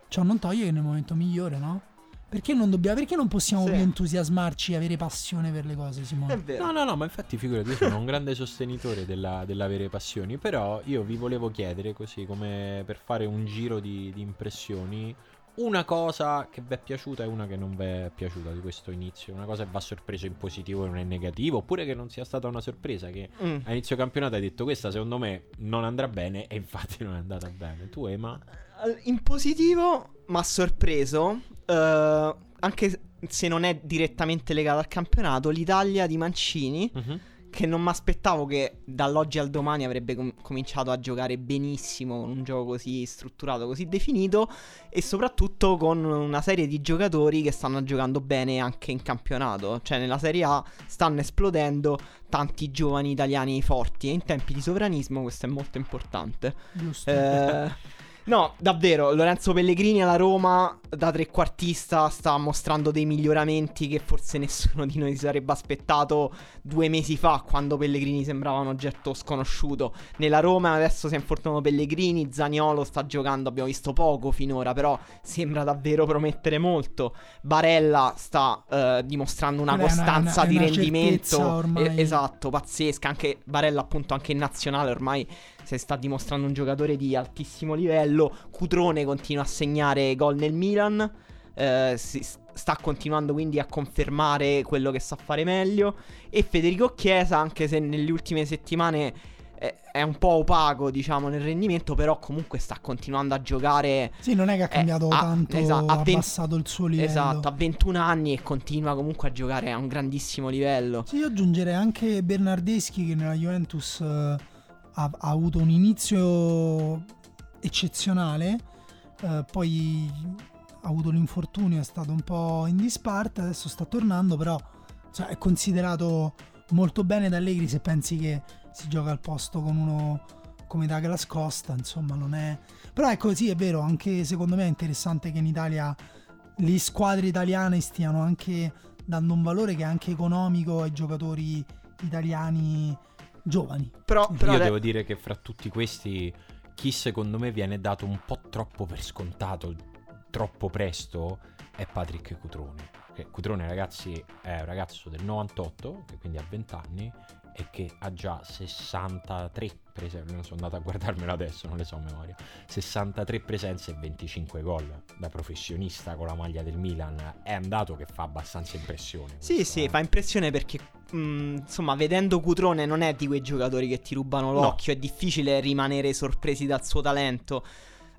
ciò non toglie che nel momento migliore, no? Perché non, dobbiamo, perché non possiamo Sì. più entusiasmarci e avere passione per le cose, Simone? È vero. No, no, no, ma infatti figurati, io sono un grande sostenitore della, dell'avere passioni, però io vi volevo chiedere così come per fare un giro di, di impressioni, una cosa che vi è piaciuta e una che non vi è piaciuta di questo inizio, una cosa che va sorpreso in positivo e non in negativo, oppure che non sia stata una sorpresa, che Mm. a inizio campionato hai detto questa secondo me non andrà bene e infatti non è andata bene. Tu Ema? In positivo mi ha sorpreso, eh, anche se non è direttamente legato al campionato, l'Italia di Mancini, Mhm. Che non mi aspettavo che dall'oggi al domani avrebbe com- cominciato a giocare benissimo con un gioco così strutturato, così definito e soprattutto con una serie di giocatori che stanno giocando bene anche in campionato, cioè nella Serie A stanno esplodendo tanti giovani italiani forti e in tempi di sovranismo questo è molto importante. Giusto. Eh, no, davvero, Lorenzo Pellegrini alla Roma da trequartista sta mostrando dei miglioramenti che forse nessuno di noi si sarebbe aspettato due mesi fa quando Pellegrini sembrava un oggetto sconosciuto. Nella Roma adesso si è infortunato Pellegrini, Zaniolo sta giocando, abbiamo visto poco finora, però sembra davvero promettere molto. Barella sta eh, dimostrando una una- costanza una- è di una rendimento ormai. eh, esatto, pazzesca. Anche Barella, appunto, anche in nazionale ormai si sta dimostrando un giocatore di altissimo livello. Cutrone continua a segnare gol nel Milan. eh, si- sta continuando quindi a confermare quello che sa fare meglio. E Federico Chiesa, anche se nelle ultime settimane è, è un po' opaco, diciamo, nel rendimento, però comunque sta continuando a giocare. sì, non è che ha eh, cambiato ha- tanto, esatto, ha abbassato il suo livello. Esatto, ha 21 anni e continua comunque a giocare a un grandissimo livello. Sì, io aggiungerei anche Bernardeschi che nella Juventus eh, ha, ha avuto un inizio eccezionale, eh, poi ha avuto l'infortunio, è stato un po' in disparte, adesso sta tornando, però cioè, è considerato molto bene da Allegri se pensi che si gioca al posto con uno come Douglas Costa, insomma non è... Però ecco sì, è vero, anche secondo me è interessante che in Italia le squadre italiane stiano anche dando un valore che è anche economico ai giocatori italiani giovani. Però, però Io devo dire che fra tutti questi, chi secondo me viene dato un po' troppo per scontato, troppo presto, è Patrick Cutrone. Che Cutrone, ragazzi, è un ragazzo del 98, che quindi ha 20 anni, e che ha già 63 presenze. Non sono andato a guardarmelo adesso, non le so a memoria. 63 presenze e 25 gol. Da professionista con la maglia del Milan, è andato che fa abbastanza impressione. Sì, questo, sì, eh. fa impressione perché, mh, insomma, vedendo Cutrone non è di quei giocatori che ti rubano l'occhio, è difficile rimanere sorpresi dal suo talento.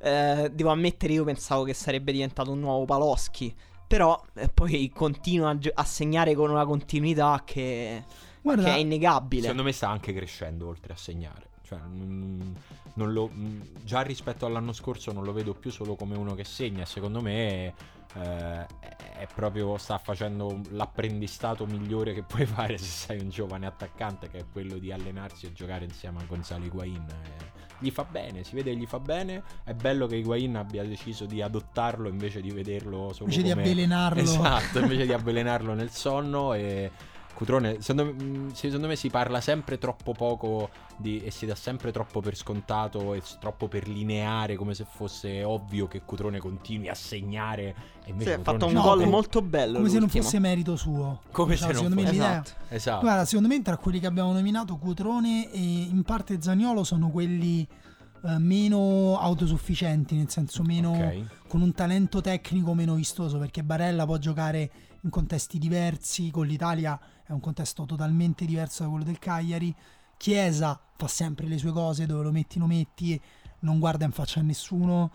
Eh, devo ammettere, io pensavo che sarebbe diventato un nuovo Paloschi, però eh, poi continua a, gio- a segnare con una continuità che, Guarda, che è innegabile. Secondo me sta anche crescendo oltre a segnare. Cioè, non lo- mh, già rispetto all'anno scorso non lo vedo più solo come uno che segna. Secondo me eh, è proprio sta facendo l'apprendistato migliore che puoi fare se sei un giovane attaccante, che è quello di allenarsi e giocare insieme a Gonzalo Higuain. Eh, gli fa bene, si vede che gli fa bene. È bello che Higuain abbia deciso di adottarlo invece di vederlo solo invece di come... avvelenarlo. Esatto, invece di avvelenarlo nel sonno e Cutrone, secondo me, mh, secondo me si parla sempre troppo poco di- e si dà sempre troppo per scontato e troppo per lineare come se fosse ovvio che Cutrone continui a segnare e invece Sì, ha fatto un No, gol molto bello. come se non l'ultimo. fosse merito suo. Come Cioè, se non me fosse- l'idea- Esatto. Esatto. Guarda, secondo me tra quelli che abbiamo nominato, Cutrone e in parte Zaniolo sono quelli eh, meno autosufficienti, nel senso meno Ok. con un talento tecnico meno vistoso, perché Barella può giocare in contesti diversi, con l'Italia è un contesto totalmente diverso da quello del Cagliari. Chiesa fa sempre le sue cose, dove lo metti lo metti, non guarda in faccia a nessuno.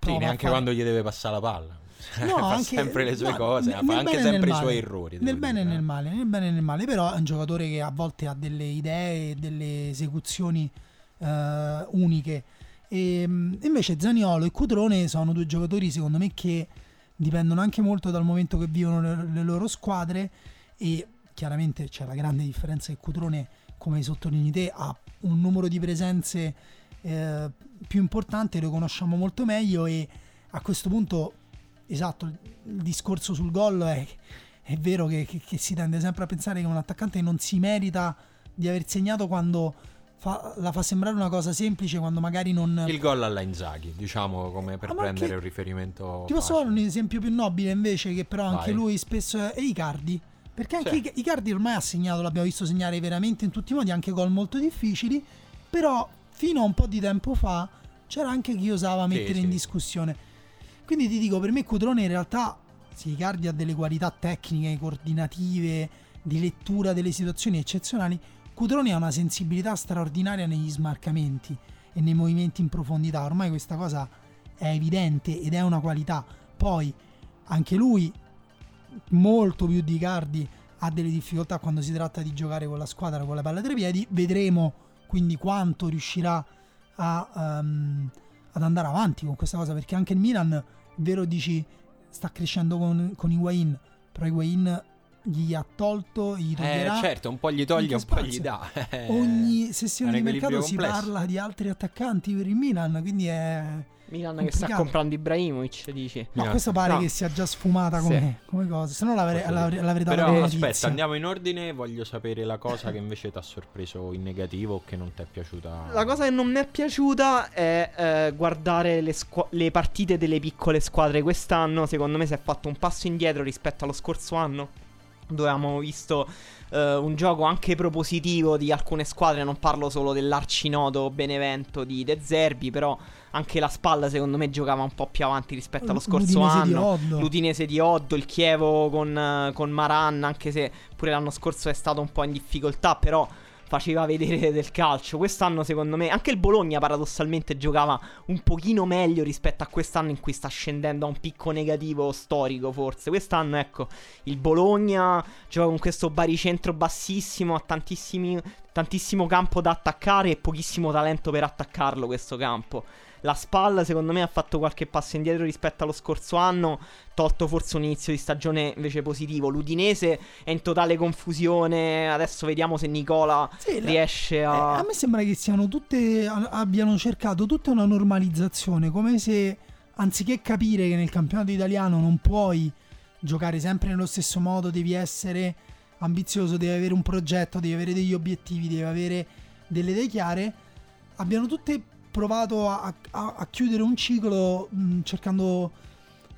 Sì, neanche fare- quando gli deve passare la palla. No, fa anche- sempre le sue no, cose, fa anche sempre i suoi errori. Nel bene e nel eh. male, nel bene e nel male, però è un giocatore che a volte ha delle idee e delle esecuzioni eh, uniche. E, mh, invece Zaniolo e Cutrone sono due giocatori secondo me che dipendono anche molto dal momento che vivono le, le loro squadre e chiaramente c'è la grande differenza che Cutrone, come sottolinei te, ha un numero di presenze eh, più importante, lo conosciamo molto meglio e a questo punto, esatto, il, discorso sul gol è, è vero che, che- che si tende sempre a pensare che un attaccante non si merita di aver segnato quando fa- la fa sembrare una cosa semplice quando magari non... Il gol alla Inzaghi, diciamo come per Ah, prendere anche- un riferimento. Ti posso fare un esempio più nobile invece che però anche Vai. lui spesso è Icardi. Perché anche Sì. Ic- Icardi ormai ha segnato, l'abbiamo visto segnare veramente in tutti i modi, anche gol molto difficili, però fino a un po' di tempo fa c'era anche chi osava Sì, mettere in sì. discussione. Quindi ti dico, per me Cutrone in realtà, sì, Icardi ha delle qualità tecniche, coordinative, di lettura delle situazioni eccezionali, Cutrone ha una sensibilità straordinaria negli smarcamenti e nei movimenti in profondità. Ormai questa cosa è evidente ed è una qualità. Poi anche lui, molto più di Icardi, ha delle difficoltà quando si tratta di giocare con la squadra con la palla tra i piedi. Vedremo quindi quanto riuscirà a, ehm, ad andare avanti con questa cosa. Perché anche il Milan, vero, dici sta crescendo con, con Higuain, però Higuain gli ha tolto, gli Eh, toglierà. certo, un po' gli toglie, un po' gli dà. Eh, Ogni sessione di mercato si complesso. parla di altri attaccanti per il Milan, quindi è... Milan che sta Complicato. comprando Ibrahimovic, dici. No, Milan. questo pare No. che sia già sfumata Sì. come, come cosa, se no l'avrei, l'avrei, dato Però aspetta, notizia. andiamo in ordine. Voglio sapere la cosa che invece ti ha sorpreso in negativo o che non ti è piaciuta. La cosa che non mi è piaciuta è eh, guardare le, squa- le partite delle piccole squadre quest'anno. Secondo me si è fatto un passo indietro rispetto allo scorso anno. Dove abbiamo visto eh, un gioco anche propositivo di alcune squadre. Non parlo solo dell'arcinoto Benevento di De Zerbi, però anche la spalla, secondo me, giocava un po' più avanti rispetto allo scorso L'Udinese di anno. Oddo. L'Udinese di Oddo, il Chievo con, eh, con Maran, anche se pure l'anno scorso è stato un po' in difficoltà, però faceva vedere del calcio. Quest'anno, secondo me, anche il Bologna paradossalmente giocava un pochino meglio rispetto a quest'anno in cui sta scendendo a un picco negativo storico, forse. Quest'anno, ecco, il Bologna gioca con questo baricentro bassissimo, ha tantissimo campo da attaccare e pochissimo talento per attaccarlo questo campo. La Spal secondo me ha fatto qualche passo indietro rispetto allo scorso anno, tolto forse un inizio di stagione invece positivo. L'Udinese è in totale confusione, adesso vediamo se Nicola Sì, la- riesce Eh, a... a me sembra che siano tutte a- abbiano cercato tutta una normalizzazione, come se anziché capire che nel campionato italiano non puoi giocare sempre nello stesso modo, devi essere ambizioso, devi avere un progetto, devi avere degli obiettivi, devi avere delle idee chiare, abbiano tutte provato a, a- a chiudere un ciclo mh, cercando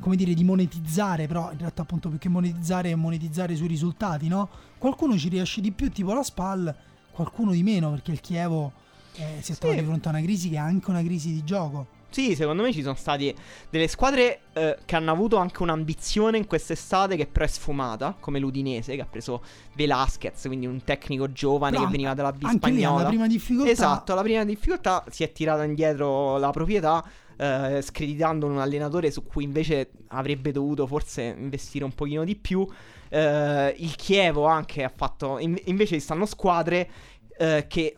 come dire di monetizzare, però in realtà appunto più che monetizzare è monetizzare sui risultati, no? Qualcuno ci riesce di più, tipo la SPAL, qualcuno di meno, perché il Chievo eh, si è Sì. trovato di fronte a una crisi che è anche una crisi di gioco. Sì, secondo me ci sono state delle squadre eh, che hanno avuto anche un'ambizione in quest'estate che però è sfumata, come l'Udinese che ha preso Velasquez, quindi un tecnico giovane Però che veniva dalla B spagnola. prima difficoltà Esatto, alla prima difficoltà si è tirata indietro la proprietà, eh, screditando un allenatore su cui invece avrebbe dovuto forse investire un pochino di più. Eh, il Chievo anche ha fatto, in- invece ci stanno squadre eh, che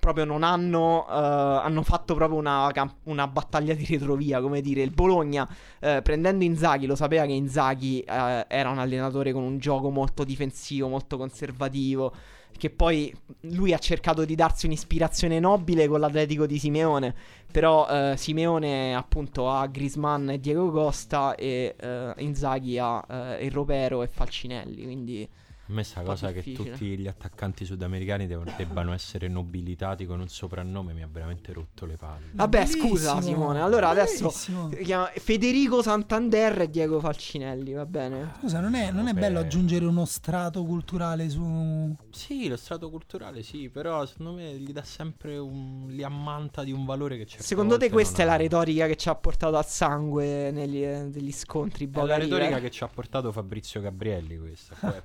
proprio non hanno, eh, hanno fatto proprio una, una battaglia di retrovia, come dire, il Bologna eh, prendendo Inzaghi lo sapeva che Inzaghi eh, era un allenatore con un gioco molto difensivo, molto conservativo, che poi lui ha cercato di darsi un'ispirazione nobile con l'Atletico di Simeone, però Simeone appunto ha Grisman e Diego Costa e Inzaghi ha il Ropero e Falcinelli, quindi A me sta cosa che difficile. tutti gli attaccanti sudamericani devono- debbano essere nobilitati con un soprannome mi ha veramente rotto le palle. Vabbè, Bellissimo, scusa Simone. Allora adesso bellissimo. si chiama Federico Santander e Diego Falcinelli, va bene? Scusa, non è, non è bello aggiungere uno strato culturale su... Sì, lo strato culturale sì, però secondo me gli dà sempre un... li ammanta di un valore che certe Secondo te questa è la retorica che ci ha portato al sangue negli, eh, degli scontri È la retorica che ci ha portato Fabrizio Gabrielli questa, poi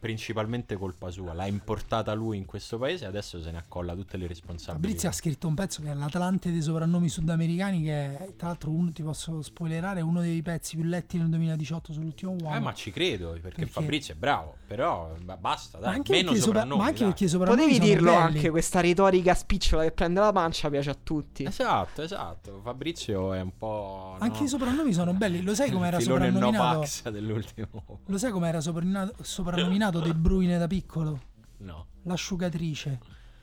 principalmente colpa sua, l'ha importata lui in questo paese e adesso se ne accolla tutte le responsabilità. Fabrizio ha scritto un pezzo che è l'Atlante dei soprannomi sudamericani che è, tra l'altro uno, ti posso spoilerare, è uno dei pezzi più letti nel 2018 sull'ultimo uomo. Eh, ma ci credo, perché, Perché? Fabrizio è bravo, però ba- basta, Ma dai, anche meno perché, sopra- soprannomi, ma anche dai. perché i soprannomi Potevi sono dirlo belli. anche, questa retorica spicciola che prende la pancia piace a tutti. Esatto, esatto, Fabrizio è un po'... Anche no? i soprannomi sono belli. Lo sai com'era soprannominato? Novax dell'ultimo... Lo sai com'era soprannominato, soprannominato De Bruyne da piccolo? No. L'asciugatrice.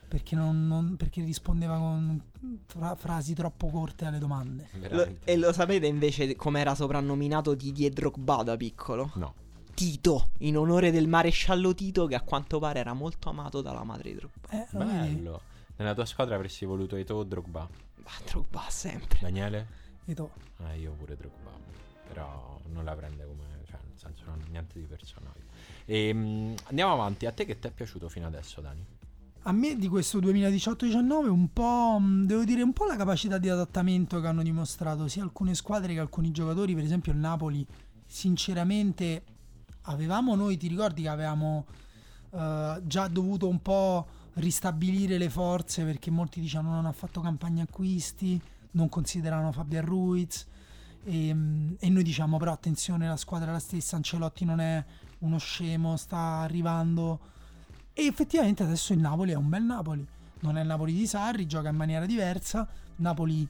Perché, non- non- perché rispondeva con fra- frasi troppo corte alle domande. Lo- e lo sapete invece com'era soprannominato Didier Drogba da piccolo? No. Tito, in onore del maresciallo Tito che a quanto pare era molto amato dalla madre di Drogba. Eh? Bello. Nella tua squadra avresti voluto Eto'o o Drogba? Ma Drogba sempre. Daniele? Eto'o. Eh, io pure Drogba. Però non la prende come... Cioè, nel senso, non niente di personale. E, mh, andiamo avanti. A te che ti è piaciuto fino adesso, Dani? A me di questo 2018-19 un po', mh, devo dire, un po' la capacità di adattamento che hanno dimostrato sia alcune squadre che alcuni giocatori, per esempio il Napoli, sinceramente avevamo noi, ti ricordi che avevamo eh, già dovuto un po' ristabilire le forze perché molti dicevano non ha fatto campagna acquisti, non considerano Fabian Ruiz e, mh, e noi diciamo però attenzione la squadra è la stessa, Ancelotti non è uno scemo, sta arrivando e effettivamente adesso il Napoli è un bel Napoli. Non è il Napoli di Sarri, gioca in maniera diversa. Napoli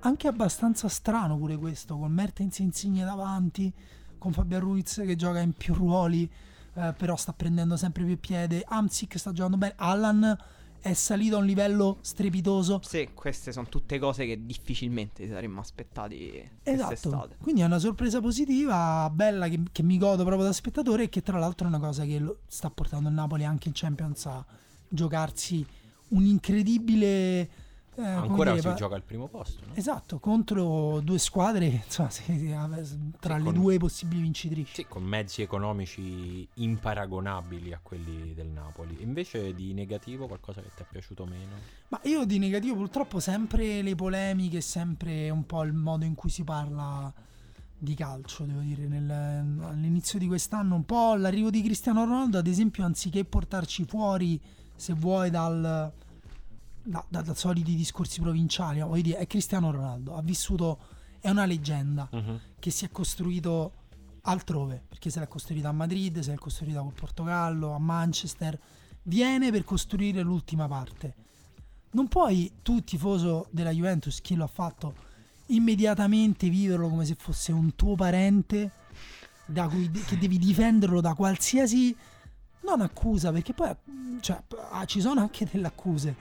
anche abbastanza strano pure questo, con Mertens Insigne davanti, con Fabio Ruiz che gioca in più ruoli, eh, però sta prendendo sempre più piede. Amsic sta giocando bene. Allan è salito a un livello strepitoso. Sì, queste sono tutte cose che difficilmente ci saremmo aspettati Esatto, quindi è una sorpresa positiva, bella, che, che mi godo proprio da spettatore e che tra l'altro è una cosa che sta portando il Napoli anche in Champions a giocarsi un incredibile... eh, Ancora dire, si gioca al primo posto, no? Esatto, contro due squadre insomma, tra Sì, le con- due possibili vincitrici. Sì, con mezzi economici imparagonabili a quelli del Napoli. Invece di negativo, qualcosa che ti è piaciuto meno? Ma io di negativo purtroppo sempre le polemiche, sempre un po' il modo in cui si parla di calcio, devo dire, nel- all'inizio di quest'anno, un po' l'arrivo di Cristiano Ronaldo, ad esempio, anziché portarci fuori, se vuoi, dal, da, da- da soliti discorsi provinciali, no? voglio dire, è Cristiano Ronaldo, ha vissuto, è una leggenda che si è costruito altrove, perché se l'è costruita a Madrid, se l'è costruita col Portogallo, a Manchester, viene per costruire l'ultima parte. Non puoi tu, tifoso della Juventus, chi lo ha fatto, immediatamente viverlo come se fosse un tuo parente da cui che devi difenderlo da qualsiasi non accusa, perché poi cioè, ah, ci sono anche delle accuse,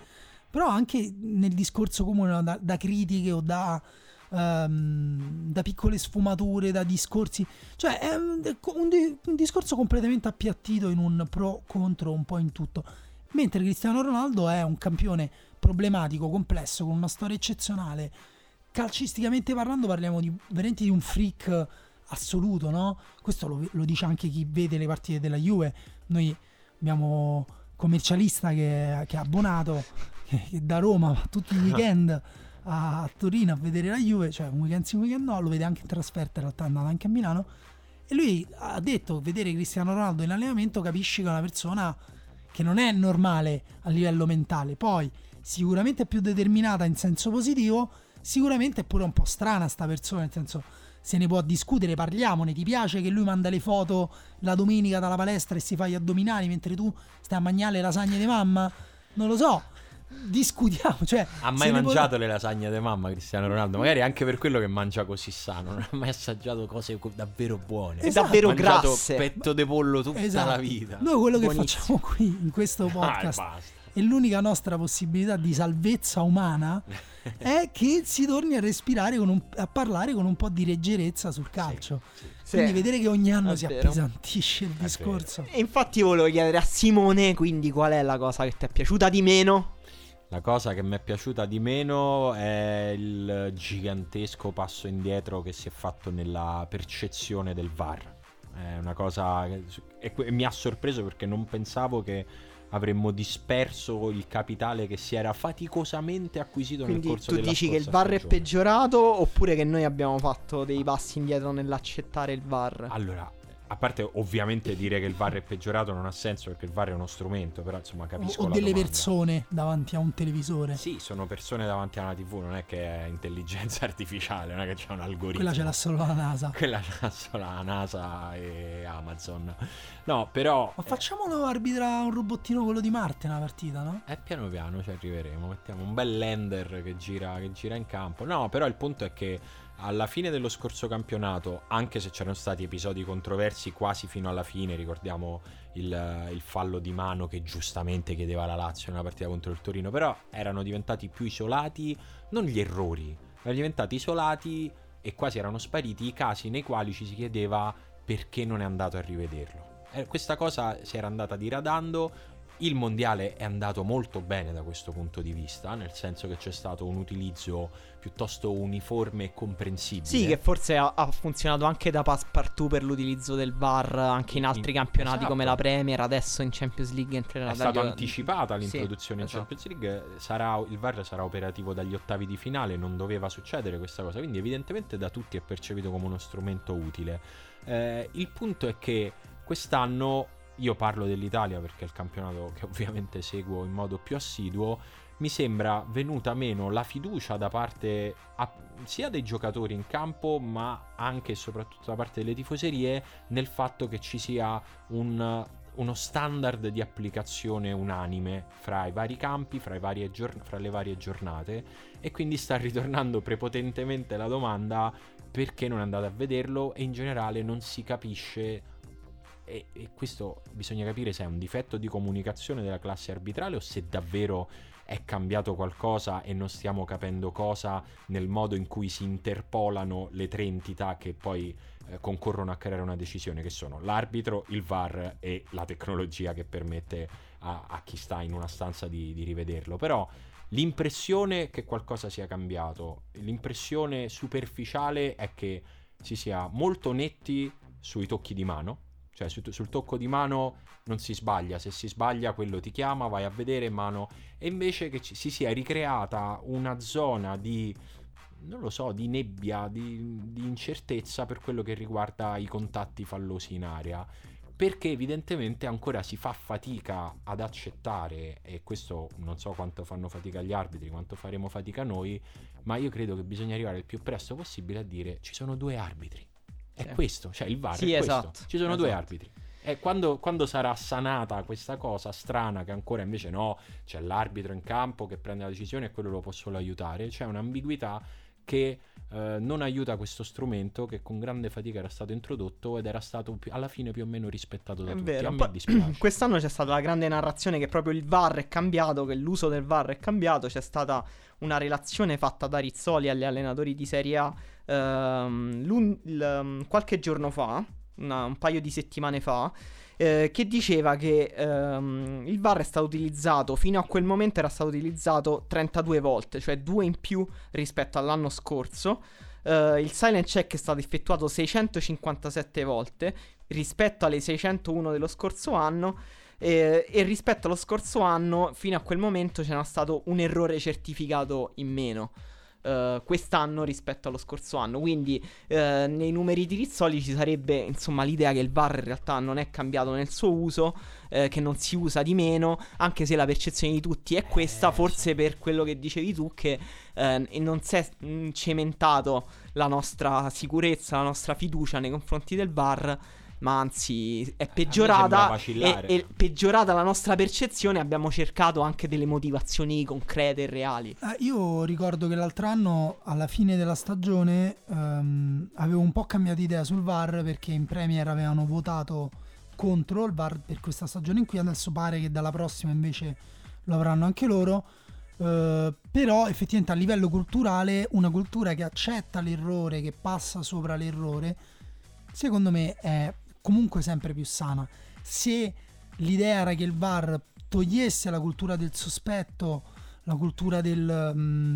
però anche nel discorso comune da, da critiche o da, ehm, da piccole sfumature, da discorsi, cioè è un, un un discorso completamente appiattito in un pro contro un po' in tutto. Mentre Cristiano Ronaldo è un campione problematico, complesso, con una storia eccezionale. Calcisticamente parlando, parliamo di, veramente di un freak assoluto, no? Questo lo, lo dice anche chi vede le partite della Juve. Noi abbiamo commercialista che, che è abbonato, da Roma va tutti i weekend a, a Torino a vedere la Juve, cioè un weekend sì, un weekend no, lo vede anche in trasferta, in realtà è andato anche a Milano. E lui ha detto, vedere Cristiano Ronaldo in allenamento capisci che è una persona che non è normale a livello mentale. Poi sicuramente è più determinata in senso positivo, sicuramente è pure un po' strana sta persona, nel senso se ne può discutere, parliamone, ti piace che lui manda le foto la domenica dalla palestra e si fa gli addominali mentre tu stai a mangiare le lasagne di mamma? Non lo so. Discutiamo, cioè Ha mai ne può- mangiato le lasagne di mamma Cristiano Ronaldo? Magari anche per quello che mangia così sano. Non ha mai assaggiato cose co- davvero buone. È Esatto. davvero mangiato grasse. petto di pollo tutta Esatto. la vita. Noi quello che Buonissimo. facciamo qui in questo Ah, podcast basta. e l'unica nostra possibilità di salvezza umana è che si torni a respirare, con un- a parlare con un po' di leggerezza sul calcio. Sì. Quindi vedere che ogni anno È si vero. appesantisce il discorso. E infatti volevo chiedere a Simone, quindi qual è la cosa che ti è piaciuta di meno? La cosa che mi è piaciuta di meno è il gigantesco passo indietro che si è fatto nella percezione del VAR. È una cosa che mi ha sorpreso perché non pensavo che avremmo disperso il capitale che si era faticosamente acquisito nel Quindi corso tu della dici che il VAR è stagione. peggiorato oppure che noi abbiamo fatto dei passi indietro nell'accettare il VAR? Allora, a parte ovviamente dire che il VAR è peggiorato non ha senso perché il VAR è uno strumento, però insomma O, capisco o la delle domanda. persone davanti a un televisore. Sì, sono persone davanti a una TV, non è che è intelligenza artificiale, non è che c'è un algoritmo. Quella ce l'ha solo la NASA. Quella ce l'ha solo la NASA e Amazon. No, però Ma facciamolo arbitra un robottino quello di Marte una partita, no? è piano piano ci arriveremo. Mettiamo un bel lander che gira, che gira in campo. No, però il punto è che alla fine dello scorso campionato, anche se c'erano stati episodi controversi quasi fino alla fine, ricordiamo il, il fallo di mano che giustamente chiedeva la Lazio una partita contro il Torino, però erano diventati più isolati, non gli errori, erano diventati isolati e quasi erano spariti i casi nei quali ci si chiedeva perché non è andato a rivederlo. Eh, questa cosa si era andata diradando il mondiale è andato molto bene da questo punto di vista, nel senso che c'è stato un utilizzo piuttosto uniforme e comprensibile. Sì, che forse ha, ha funzionato anche da passepartout per l'utilizzo del VAR anche in altri In- campionati esatto. come la Premier, adesso in Champions League entrerà è stata anticipata l'introduzione Sì, in esatto. Champions League. Sarà, il VAR sarà operativo dagli ottavi di finale. Non doveva succedere questa cosa. Quindi, evidentemente, da tutti è percepito come uno strumento utile. Eh, il punto è che quest'anno io parlo dell'Italia perché è il campionato che ovviamente seguo in modo più assiduo. Mi sembra venuta meno la fiducia da parte a- sia dei giocatori in campo, ma anche e soprattutto da parte delle tifoserie nel fatto che ci sia un uno standard di applicazione unanime fra i vari campi, fra, i giorn- fra le varie giornate e quindi sta ritornando prepotentemente la domanda perché non andate a vederlo e in generale non si capisce e, e questo bisogna capire se è un difetto di comunicazione della classe arbitrale o se davvero è cambiato qualcosa e non stiamo capendo cosa nel modo in cui si interpolano le tre entità che poi eh, concorrono a creare una decisione, che sono l'arbitro, il VAR e la tecnologia che permette a, a chi sta in una stanza di, di rivederlo. Però l'impressione che qualcosa sia cambiato, l'impressione superficiale è che si sia molto netti sui tocchi di mano. Cioè su- sul tocco di mano non si sbaglia, se si sbaglia quello ti chiama, vai a vedere mano e invece che ci- si sia ricreata una zona di non lo so, di nebbia, di, di incertezza per quello che riguarda i contatti fallosi in aria. Perché evidentemente ancora si fa fatica ad accettare, e questo non so quanto fanno fatica gli arbitri, quanto faremo fatica noi, ma io credo che bisogna arrivare il più presto possibile a dire ci sono due arbitri. È questo, cioè il VAR Sì, è questo. esatto, Ci sono due esatto. arbitri. E quando, quando sarà sanata questa cosa strana, che ancora invece no, c'è l'arbitro in campo che prende la decisione e quello lo può solo aiutare, c'è un'ambiguità che eh, non aiuta questo strumento che con grande fatica era stato introdotto ed era stato pi- alla fine più o meno rispettato da È tutti. vero. A me Poi- dispiace. Quest'anno c'è stata la grande narrazione che proprio il VAR è cambiato, che l'uso del VAR è cambiato. C'è stata una relazione fatta da Rizzoli agli allenatori di Serie A ehm, il, um, qualche giorno fa, una- un paio di settimane fa, eh, che diceva che ehm, il VAR è stato utilizzato, fino a quel momento era stato utilizzato 32 volte, cioè due in più rispetto all'anno scorso. Eh, il silent check è stato effettuato 657 volte rispetto alle 601 dello scorso anno. eh, e rispetto allo scorso anno, fino a quel momento c'era stato un errore certificato in meno. Eh, quest'anno rispetto allo scorso anno. Quindi eh, nei numeri di Rizzoli ci sarebbe insomma l'idea che il VAR in realtà non è cambiato nel suo uso, eh, che non si usa di meno, anche se la percezione di tutti è questa, forse per quello che dicevi tu che non si è mm, cementato la nostra sicurezza, la nostra fiducia nei confronti del VAR. Ma anzi è sembra peggiorata e, e peggiorata la nostra percezione abbiamo cercato anche delle motivazioni concrete e reali. Eh, io ricordo che l'altro anno, alla fine della stagione, ehm, avevo un po' cambiato idea sul VAR perché in Premier avevano votato contro il VAR per questa stagione in qui. Adesso pare che dalla prossima invece lo avranno anche loro. Eh, però effettivamente a livello culturale, una cultura che accetta l'errore, che passa sopra l'errore, secondo me è comunque sempre più sana. Se l'idea era che il VAR togliesse la cultura del sospetto, la cultura del, mm,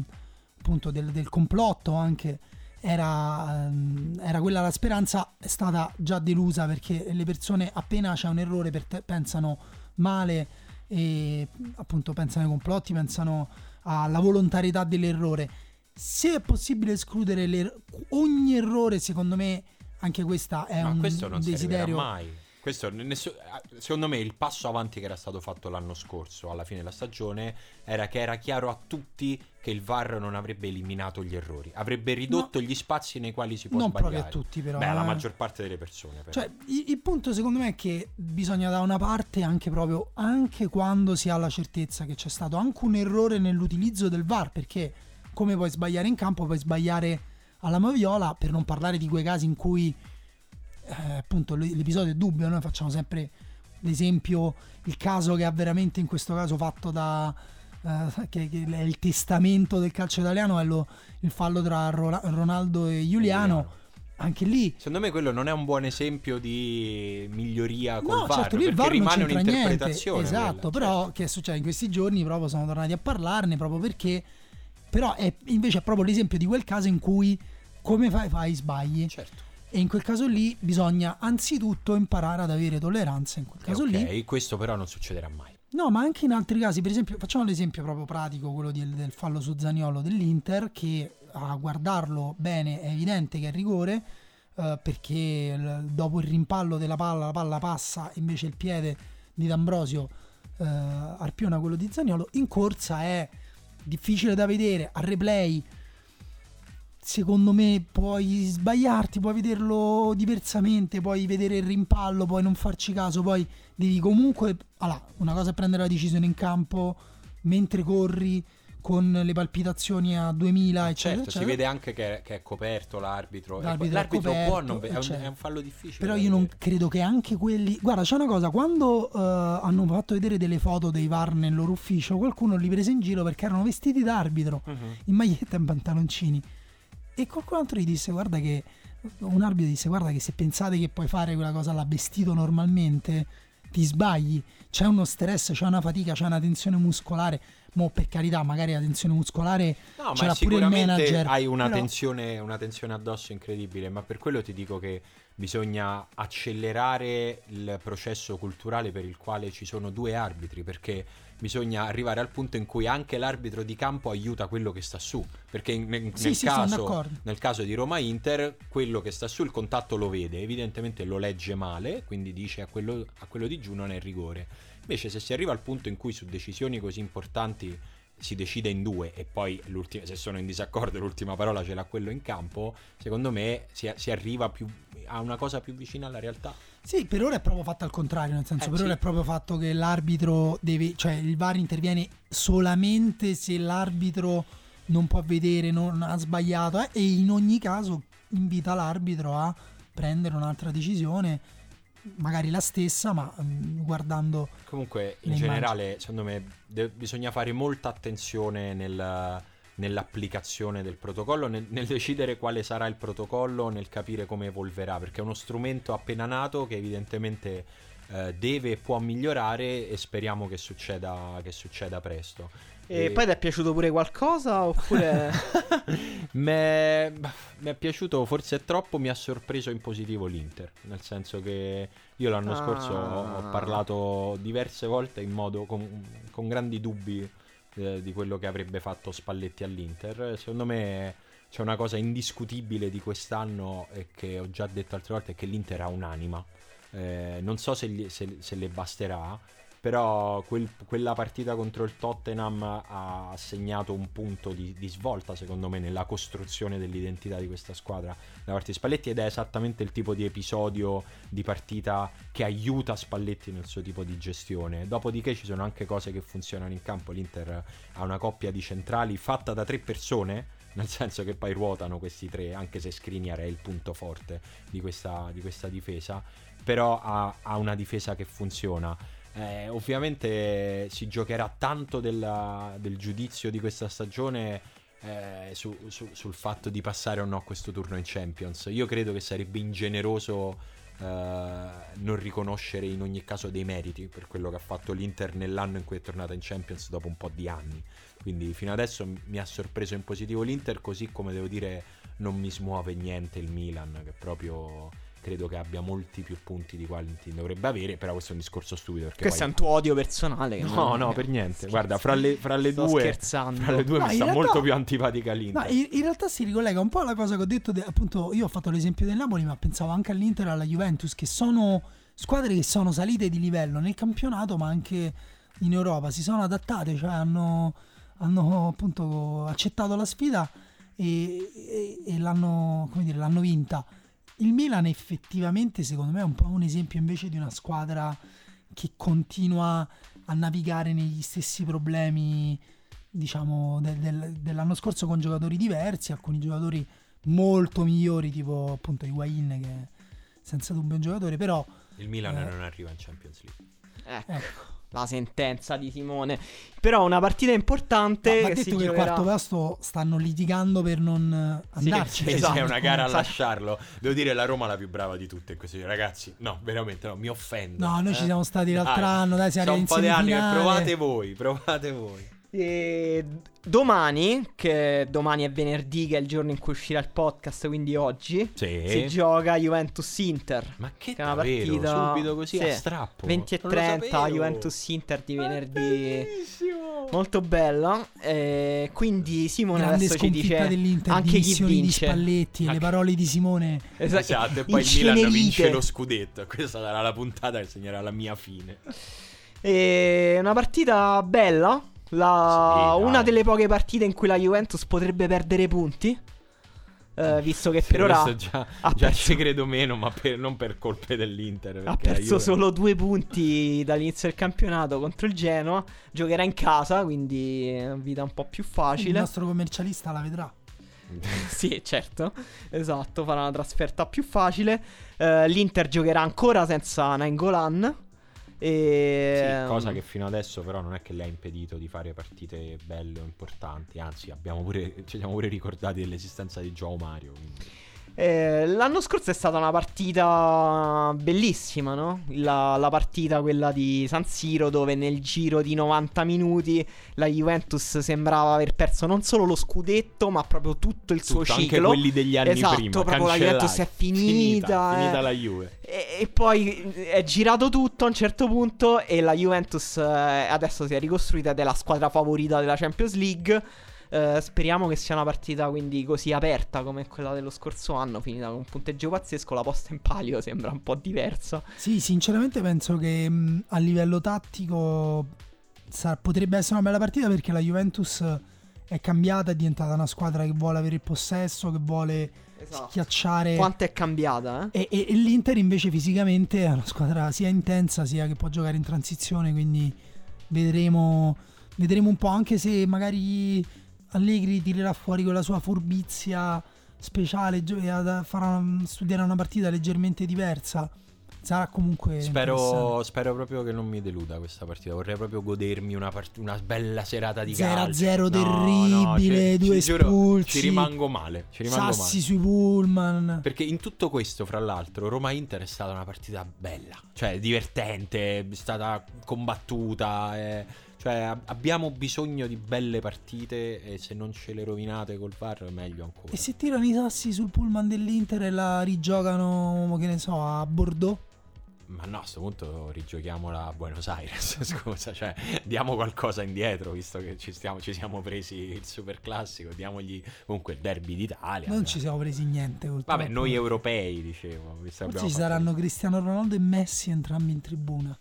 appunto del, del complotto anche, era, mm, era quella la speranza, è stata già delusa perché le persone appena c'è un errore te- pensano male e appunto pensano ai complotti, pensano alla volontarietà dell'errore. Se è possibile escludere ogni errore, secondo me anche questa è Ma un questo non si desiderio. mai. Questo, nessu- secondo me il passo avanti che era stato fatto l'anno scorso, alla fine della stagione, era che era chiaro a tutti che il VAR non avrebbe eliminato gli errori, avrebbe ridotto gli spazi nei quali si può non sbagliare. proprio a tutti, però. Beh, la eh. maggior parte delle persone. Però. Cioè, il, il punto secondo me è che bisogna da una parte anche proprio, anche quando si ha la certezza che c'è stato anche un errore nell'utilizzo del VAR, perché come puoi sbagliare in campo, puoi sbagliare alla moviola, per non parlare di quei casi in cui eh, appunto l'episodio è dubbio, noi facciamo sempre l'esempio, il caso che ha veramente in questo caso fatto da... eh, che, che è il testamento del calcio italiano è lo- il fallo tra Ro- Ronaldo e Giuliano anche lì Secondo me quello non è un buon esempio di miglioria col No, VAR, certo, lì il VAR rimane niente. un'interpretazione. Esatto, quella, però certo. che succede in questi giorni proprio sono tornati a parlarne proprio perché però è invece è proprio l'esempio di quel caso in cui come fai fai sbagli Certo. e in quel caso lì bisogna anzitutto imparare ad avere tolleranza in quel caso ok, lì. questo però non succederà mai. No, ma anche in altri casi, per esempio, facciamo l'esempio proprio pratico, quello del, del fallo su Zaniolo dell'Inter, che a guardarlo bene è evidente che è rigore, eh, perché il- dopo il rimpallo della palla, la palla passa, invece il piede di D'Ambrosio eh, arpiona quello di Zaniolo. In corsa è difficile da vedere, a replay secondo me puoi sbagliarti, puoi vederlo diversamente, puoi vedere il rimpallo, puoi non farci caso, poi devi comunque... Allora, una cosa è prendere la decisione in campo mentre corri con le palpitazioni a 2000, eccetera, Certo, si eccetera. vede anche che, che è coperto l'arbitro. L'arbitro è L'arbitro può coperto, non ve- è, un, eccetera. è un fallo difficile. Però io non vedere. credo che anche quelli. Guarda, c'è una cosa: quando eh, hanno fatto vedere delle foto dei VAR nel loro ufficio, qualcuno li prese in giro perché erano vestiti da arbitro, Mhm. in maglietta e in pantaloncini. E qualcun altro gli disse: Guarda che. Un arbitro disse: Guarda che se pensate che puoi fare quella cosa là vestito normalmente, ti sbagli. C'è uno stress, c'è una fatica, c'è una tensione muscolare. Mo, per carità, magari la tensione muscolare No, ce l'ha pure il manager. hai una, però- tensione, una tensione addosso incredibile, ma per quello ti dico che bisogna accelerare il processo culturale per il quale ci sono due arbitri, perché bisogna arrivare al punto in cui anche l'arbitro di campo aiuta quello che sta su, perché in- nel, Sì, nel sì, caso, nel caso di Roma-Inter quello che sta su il contatto lo vede, evidentemente lo legge male, quindi dice a quello, a quello di giù non è rigore. Invece se si arriva al punto in cui su decisioni così importanti si decide in due e poi l'ultima- se sono in disaccordo l'ultima parola ce l'ha quello in campo, secondo me si, si arriva più, a una cosa più vicina alla realtà. Sì, per ora è proprio fatto al contrario, nel senso Eh, per sì. ora è proprio fatto che l'arbitro deve, cioè il VAR interviene solamente se l'arbitro non può vedere, non ha sbagliato eh, e in ogni caso invita l'arbitro a prendere un'altra decisione, magari la stessa, ma mm, guardando Comunque in Le generale secondo me de- bisogna fare molta attenzione nel- nell'applicazione del protocollo, nel, nel decidere quale sarà il protocollo, nel capire come evolverà, perché è uno strumento appena nato che evidentemente eh, deve e può migliorare e speriamo che succeda, che succeda presto. E E- poi ti è piaciuto pure qualcosa? Oppure. Mi è piaciuto, forse troppo, mi ha sorpreso in positivo l'Inter, nel senso che io l'anno Ah. scorso ho, ho parlato diverse volte in modo con, con grandi dubbi eh, di quello che avrebbe fatto Spalletti all'Inter. Secondo me c'è una cosa indiscutibile di quest'anno e che ho già detto altre volte, è che l'Inter ha un'anima. Eh, non so se, gli- se- se le basterà, però quel- quella partita contro il Tottenham ha segnato un punto di, di svolta, secondo me, nella costruzione dell'identità di questa squadra da parte di Spalletti ed è esattamente il tipo di episodio di partita che aiuta Spalletti nel suo tipo di gestione. Dopodiché ci sono anche cose che funzionano in campo. L'Inter ha una coppia di centrali fatta da tre persone. Nel senso che poi ruotano questi tre, anche se Skriniar è il punto forte di questa, di questa difesa. Però ha, ha una difesa che funziona. Eh, ovviamente si giocherà tanto della- del giudizio di questa stagione eh, su- su- sul fatto di passare o no questo turno in Champions. Io credo che sarebbe ingeneroso eh, non riconoscere in ogni caso dei meriti per quello che ha fatto l'Inter nell'anno in cui è tornata in Champions dopo un po' di anni. Quindi fino adesso mi ha sorpreso in positivo l'Inter, così come devo dire non mi smuove niente il Milan, che proprio credo che abbia molti più punti di quanti dovrebbe avere, però questo è un discorso stupido. Perché Questo è poi... un tuo odio personale. No, non- no, per niente. Scherzo. Guarda, fra le, fra le Sto due, scherzando. fra le due No, mi sta realtà- molto più antipatica l'Inter. No, in, in realtà si ricollega un po' alla cosa che ho detto, de- appunto io ho fatto l'esempio del Napoli, ma pensavo anche all'Inter e alla Juventus, che sono squadre che sono salite di livello nel campionato, ma anche in Europa, si sono adattate, cioè hanno, hanno appunto accettato la sfida e, e- e l'hanno, come dire, l'hanno vinta. Il Milan effettivamente secondo me è un po' un esempio invece di una squadra che continua a navigare negli stessi problemi diciamo del- del- dell'anno scorso con giocatori diversi, alcuni giocatori molto migliori tipo appunto Higuain che è senza dubbio un giocatore, però Il Milan Eh. non arriva in Champions League. Ecco. ecco, la sentenza di Simone. Però una partita importante. Ma che detto che il giocherà- quarto posto stanno litigando per non andarci. Sì, Esatto. è una gara a Esatto. lasciarlo. Devo dire, la Roma è la più brava di tutte. Così, ragazzi, no, veramente no, mi offendo. No, noi eh. ci siamo stati l'altro Dai, anno, dai, siamo un po' di anni che provate voi, provate voi. E domani, che domani è venerdì, che è il giorno in cui uscirà il podcast, quindi oggi, Sì. si gioca Juventus-Inter. Ma che Che è una davvero? partita Subito così sì, a strappo. 20 e Non lo 30 sapevo. Juventus-Inter di venerdì. Molto bella. Eh, quindi Simone Grande adesso ci dice dell'Inter, anche chi dimissioni di vince. Spalletti, le Anche- parole di Simone. Esa- Esatto, e poi il Milan vince lo scudetto. Questa sarà la puntata che segnerà la mia fine. E una partita bella. La- Sì, una delle poche partite in cui la Juventus potrebbe perdere punti. eh, visto che per ora già, ha già perso- ci credo meno, ma per- non per colpe dell'Inter. ha perso Juve- solo due punti dall'inizio del campionato contro il Genoa. Giocherà in casa, quindi è una vita un po' più Il facile. nostro commercialista la vedrà. sì, certo. Esatto, farà una trasferta più facile. Eh, L'Inter giocherà ancora senza Nainggolan. E... Sì, cosa che fino adesso però non è che le ha impedito di fare partite belle o importanti, anzi abbiamo pure, ci siamo pure ricordati dell'esistenza di Joao Mario. quindi- Eh, l'anno scorso è stata una partita bellissima, no? La, la partita quella di San Siro dove nel giro di 90 minuti la Juventus sembrava aver perso non solo lo scudetto ma proprio tutto il suo Tutto, anche ciclo. quelli degli anni Esatto, prima. proprio la. Juventus è finita, finita, eh. finita la Juve. E, e poi è girato tutto a un certo punto e la Juventus eh, adesso si è ricostruita ed è la squadra favorita della Champions League. Eh, speriamo che sia una partita quindi così aperta come quella dello scorso anno, finita con un punteggio pazzesco. La posta in palio sembra un po' diversa. Sì, sinceramente penso che mh, a livello tattico sa- potrebbe essere una bella partita perché la Juventus è cambiata, è diventata una squadra che vuole avere il possesso, che vuole schiacciare. Quanto è cambiata, eh? E, e- e l'Inter invece fisicamente è una squadra sia intensa sia che può giocare in transizione, quindi vedremo, vedremo un po' anche se magari Allegri tirerà fuori quella sua furbizia speciale e farà, studierà una partita leggermente diversa. Sarà comunque Spero, spero proprio che non mi deluda questa partita. Vorrei proprio godermi una, part- una bella serata di 0 a calcio. 0 No, terribile, ci- due ci espulsi. Ci rimango male. Ci rimango Sassi male. sui pullman. Perché in tutto questo, fra l'altro, Roma-Inter è stata una partita bella, cioè divertente, è stata combattuta. eh, Cioè, ab- abbiamo bisogno di belle partite e se non ce le rovinate col VAR, meglio ancora. E se tirano i sassi sul pullman dell'Inter e la rigiocano, che ne so, a Bordeaux? Ma no, a questo punto rigiochiamola a Buenos Aires. Scusa, cioè, diamo qualcosa indietro, visto che ci, stiamo, ci siamo presi il super classico. Diamogli comunque il derby d'Italia. Non ci siamo presi niente. Vabbè, noi europei, dicevo. Forse ci saranno Cristiano Ronaldo e Messi entrambi in tribuna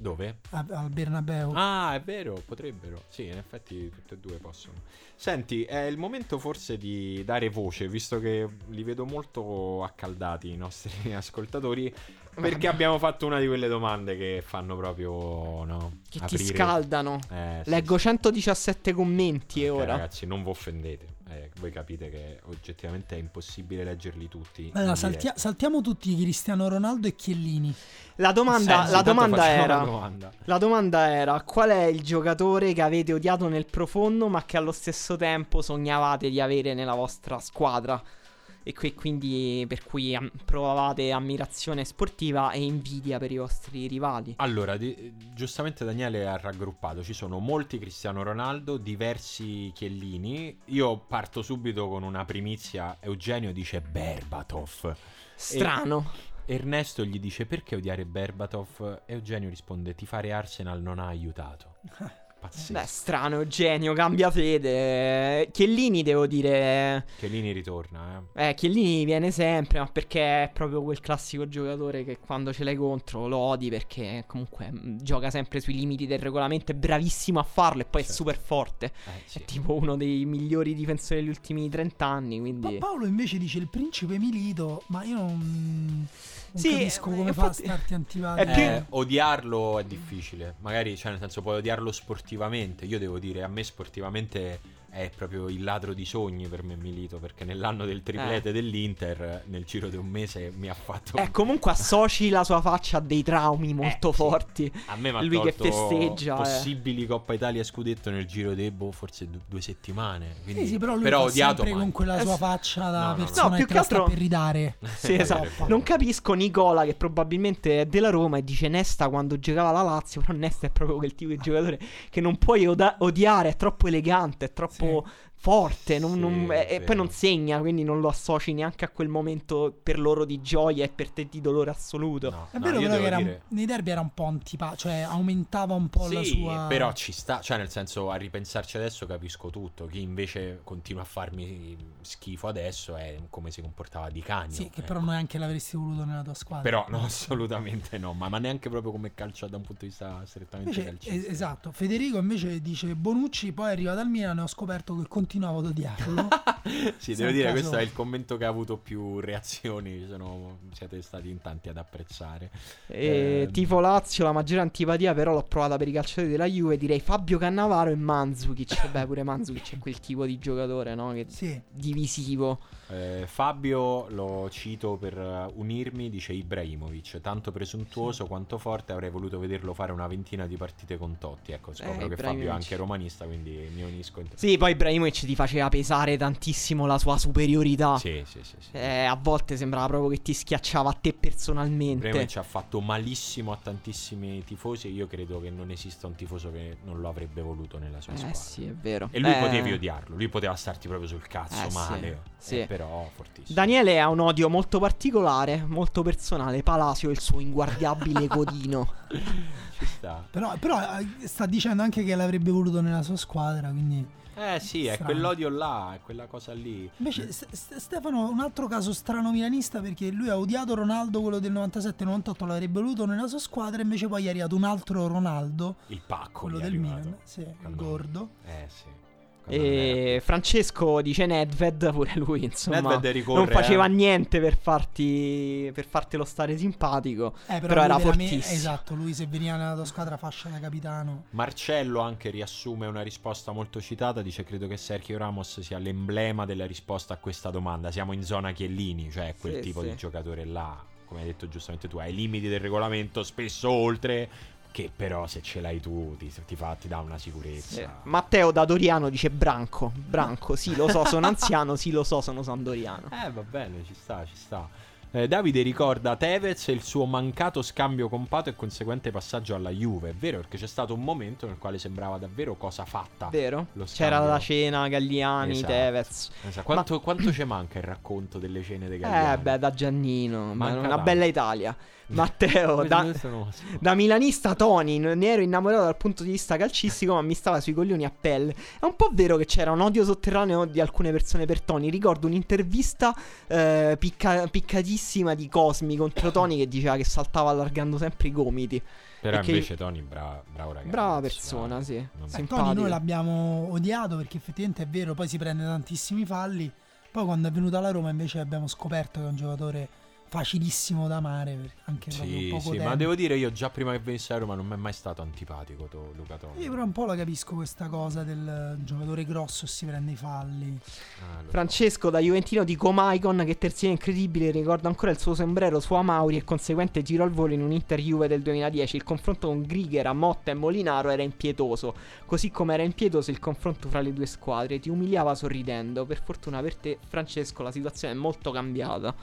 Dove? a- al Bernabeu. Ah, è vero, potrebbero. Sì, in effetti tutte e due possono. Senti, è il momento forse di dare voce, visto che li vedo molto accaldati i nostri ascoltatori, perché abbiamo fatto una di quelle domande che fanno proprio, no? Che ti aprire- scaldano. Eh, sì, Leggo sì. 117 commenti e Ok, ora. Ragazzi, non vi offendete. Eh, voi capite che oggettivamente è impossibile leggerli tutti. Allora, saltia- saltiamo tutti Cristiano Ronaldo e Chiellini. La domanda, Sì, la domanda era. domanda. La domanda era: qual è il giocatore che avete odiato nel profondo, ma che allo stesso tempo sognavate di avere nella vostra squadra? E qui, quindi per cui am- provavate ammirazione sportiva e invidia per i vostri rivali. Allora, di- giustamente Daniele ha raggruppato, ci sono molti Cristiano Ronaldo, diversi Chiellini. Io parto subito con una primizia, Eugenio dice Berbatov. Strano. Ernesto gli dice perché odiare Berbatov? Eugenio risponde ti fare Arsenal non ha aiutato. Pazzesco. Beh, strano, Eugenio, cambia fede. Chiellini, devo dire. Chiellini ritorna, eh. Eh, Chiellini viene sempre, ma perché è proprio quel classico giocatore che quando ce l'hai contro lo odi perché comunque mh, gioca sempre sui limiti del regolamento, è bravissimo a farlo e poi è Certo. super forte. Eh, sì. È tipo uno dei migliori difensori degli ultimi 30 anni, Ma quindi... Paolo invece dice il principe Milito, ma io non, non Sì, capisco eh, come fa a infatti- starti antipatico. è più- Eh, odiarlo è difficile. Magari, cioè, nel senso, puoi odiarlo sportivamente. Io devo dire, a me sportivamente è proprio il ladro di sogni per me Milito, perché nell'anno del triplete Eh. dell'Inter, nel giro di un mese mi ha fatto... Eh, comunque associ la sua faccia a dei traumi molto Eh, sì. forti. A me mi ha Lui che festeggia, eh. possibili Coppa Italia e Scudetto nel giro di boh, forse du- due settimane. Quindi... Sì, sì, però lui però odiato sempre mai. con quella Eh, sua sì. faccia da No, no, no. persona No, più che che altro- per ridare. Sì, esatto. Non capisco Nicola, che probabilmente è della Roma, e dice Nesta quando giocava la Lazio. Però Nesta è proprio quel tipo di giocatore che non puoi oda- odiare, è troppo elegante, è troppo people forte. non- Sì, non- e, e poi non segna, quindi non lo associ neanche a quel momento per loro di gioia e per te di dolore assoluto. No, È no, vero però che dire- nei derby era un po' antipatico, cioè aumentava un po' la Sì, sua... però ci sta, cioè nel senso a ripensarci adesso capisco tutto, chi invece continua a farmi schifo adesso è come si comportava di cagno. Sì, che ecco. però neanche l'avresti voluto nella tua squadra. Però no, assolutamente no, ma, ma neanche proprio come calcio da un punto di vista strettamente Invece, calcistico. es- esatto, Federico invece dice Bonucci, poi arriva dal Milan e ho scoperto che continuavo ad odiarlo. Sì, devo dire, caso- questo è il commento che ha avuto più reazioni, sono- siete stati in tanti ad apprezzare. E Ehm. tifo Lazio, la maggiore antipatia però l'ho provata per i calciatori della Juve, direi Fabio Cannavaro e Mandzukic. Beh, pure Mandzukic è quel tipo di giocatore, no? Che sì, divisivo. Eh, Fabio lo cito per eh, unirmi, dice Ibrahimovic, tanto presuntuoso quanto forte, avrei voluto vederlo fare una ventina di partite con Totti. Ecco, scopro Eh, che Fabio è anche romanista, quindi mi unisco. In... Sì, poi Ibrahimovic ti faceva pesare tantissimo la sua superiorità. Sì, sì, sì. sì. Eh, a volte sembrava proprio che ti schiacciava a te personalmente. Ibrahimovic ha fatto malissimo a tantissimi tifosi e io credo che non esista un tifoso che non lo avrebbe voluto nella sua Eh squadra. sì, è vero. E lui Eh, potevi odiarlo, lui poteva starti proprio sul cazzo Eh, sì, male, sì. eh, però fortissimo. Daniele ha un odio molto particolare, molto personale. Palasio è il suo inguardiabile codino. Ci sta. però, però, eh, sta dicendo anche che l'avrebbe voluto nella sua squadra, quindi... Eh sì, è Strano. quell'odio là, è quella cosa lì. Invece St- Stefano, un altro caso strano milanista perché lui ha odiato Ronaldo, quello del 97-98, l'avrebbe voluto nella sua squadra, invece poi è arrivato un altro Ronaldo, Il pacco quello è del arrivato. Milan, sì, il gordo. Eh sì. E Francesco dice Nedved, pure lui, insomma, Nedved ricorre, non faceva eh. niente per farti per fartelo stare simpatico. Eh, Però lui era fortissimo. Esatto, lui se veniva nella tua squadra fascia da capitano. Marcello anche riassume una risposta molto citata, dice credo che Sergio Ramos sia l'emblema della risposta a questa domanda, siamo in zona Chiellini, cioè quel Sì, tipo sì. di giocatore là, come hai detto giustamente tu, ai limiti del regolamento, spesso oltre, che però se ce l'hai tu ti, ti fa, ti dà una sicurezza. Eh, Matteo da Doriano dice Branco, Branco, sì lo so, sono anziano, sì lo so, sono sandoriano. Eh, va bene, ci sta, ci sta. Eh, Davide ricorda Tevez e il suo mancato scambio con Pato e conseguente passaggio alla Juve. È vero, perché c'è stato un momento nel quale sembrava davvero cosa fatta. Vero? C'era la cena, Galliani, Esatto. Tevez. Esatto. Quanto, quanto ci manca il racconto delle cene dei Eh Galliani? beh, da Giannino, ma Manca una tanto. bella Italia. Matteo, da, da milanista Tony, ne ero innamorato dal punto di vista calcistico, ma mi stava sui coglioni a pelle. È un po' vero che c'era un odio sotterraneo di alcune persone per Tony. Ricordo un'intervista eh, picca- piccatissima di Cosmi contro Tony che diceva che saltava allargando sempre i gomiti. Però Perché- invece Tony, brava, bravo ragazzo. Brava persona, dai. sì. Simpatico. Tony noi l'abbiamo odiato perché effettivamente è vero, poi si prende tantissimi falli. Poi quando è venuto alla Roma invece abbiamo scoperto che è un giocatore facilissimo da amare, anche Sì, poco sì, tempo. ma devo dire io già prima che venisse a Roma non mi è mai stato antipatico to- Luca Toni. Io però un po' la capisco questa cosa del giocatore grosso e si prende i falli. Ah, lo so. Francesco da Juventino di Comaicon che terzino incredibile ricorda ancora il suo sombrero su Amauri e conseguente giro al volo in un Inter Juve del 2010 il confronto con Grigera, Motta e Molinaro era impietoso così come era impietoso il confronto fra le due squadre ti umiliava sorridendo per fortuna per te Francesco la situazione è molto cambiata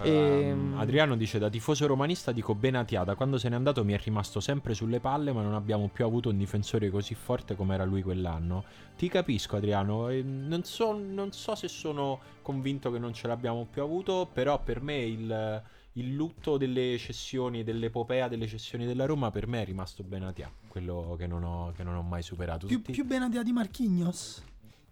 Ehm, Ehm. Adriano dice da tifoso romanista dico Benatia da quando se n'è andato mi è rimasto sempre sulle palle ma non abbiamo più avuto un difensore così forte come era lui quell'anno ti capisco Adriano e non, so, non so se sono convinto che non ce l'abbiamo più avuto però per me il, il lutto delle cessioni dell'epopea delle cessioni della Roma per me è rimasto Benatia quello che non ho, che non ho mai superato Più, Tutti- più Benatia di Marquinhos.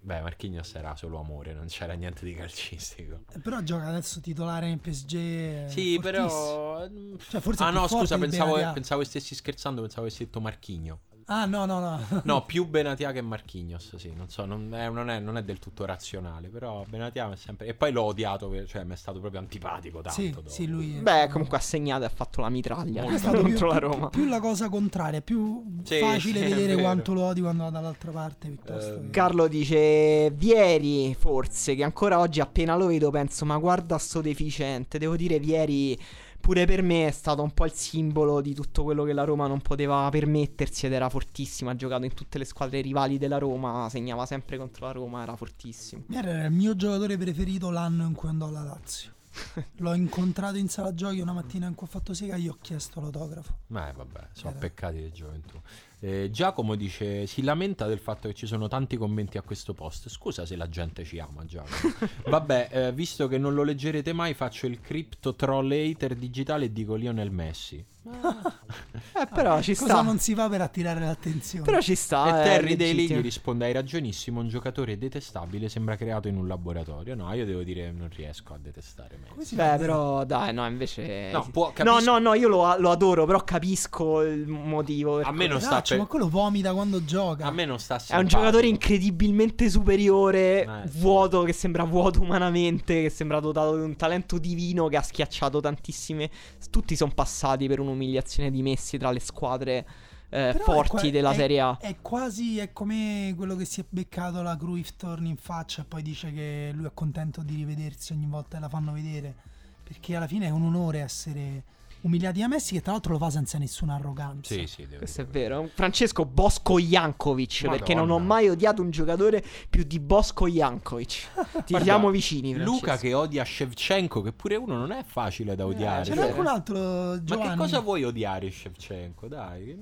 Beh Marquinhos era solo amore non c'era niente di calcistico Eh, Però gioca adesso titolare nel PSG. è Sì, fortissimo. però. Cioè, forse ah, no, scusa, pensavo, pensavo stessi scherzando. Pensavo avessi detto Marchigno. Ah, no, no, no. No, più Benatia che Marchignos, sì, non so, non è, non è- non è del tutto razionale, però Benatia è sempre... E poi l'ho odiato, cioè mi è stato proprio antipatico tanto. sì, dopo. sì, lui è- Beh, comunque ha segnato e ha fatto la mitraglia è stato contro più, la più- Roma. più la cosa contraria, più Sì, facile sì, vedere quanto lo odi quando va dall'altra parte piuttosto Eh, che- Carlo dice Vieri forse che ancora oggi appena lo vedo penso ma guarda sto deficiente devo dire Vieri pure per me è stato un po' il simbolo di tutto quello che la Roma non poteva permettersi ed era fortissimo ha giocato in tutte le squadre rivali della Roma segnava sempre contro la Roma era fortissimo Era il mio giocatore preferito l'anno in cui andò alla Lazio. L'ho incontrato in sala giochi una mattina in cui ho fatto sega e gli ho chiesto l'autografo. Ma eh, vabbè, sono Era- peccati di gioventù. Eh, Giacomo dice: Si lamenta del fatto che ci sono tanti commenti a questo post. Scusa se la gente ci ama, Giacomo. vabbè, eh, visto che non lo leggerete mai, faccio il crypto troll hater digitale e dico Lionel Messi. Eh però ci Cosa sta non si fa per attirare l'attenzione? però ci sta e è Terry Daly gli risponde: Hai ragionissimo. Un giocatore detestabile sembra creato in un laboratorio. No, io devo dire, non riesco a detestare fa Beh, però dai, no, invece. No, sì. può- no, capisco- no, no, io lo, lo adoro, però capisco il motivo. A me non sta per- ma quello vomita quando gioca. A me non sta È un simpatico. giocatore incredibilmente superiore, Eh, sì. vuoto, che sembra vuoto umanamente, che sembra dotato di un talento divino che ha schiacciato tantissime... Tutti sono passati per un'umiliazione di Messi tra le squadre eh, forti qua- della è- Serie A. È quasi è come quello che si è beccato la Cruyff torna in faccia e poi dice che lui è contento di rivedersi ogni volta che la fanno vedere. Perché alla fine è un onore essere umiliati da Messi, che tra l'altro lo fa senza nessuna arroganza. Sì, sì, devo Questo è dire. vero. Francesco Bosco Jankovic, perché non ho Madonna. mai odiato un giocatore più di Bosco Jankovic. Ti Guarda, siamo vicini, Luca Francesco. che odia Shevchenko, che pure uno non è facile da odiare. C'è vero. qualcun altro, Ma Giovanni. che cosa vuoi odiare Shevchenko? Dai.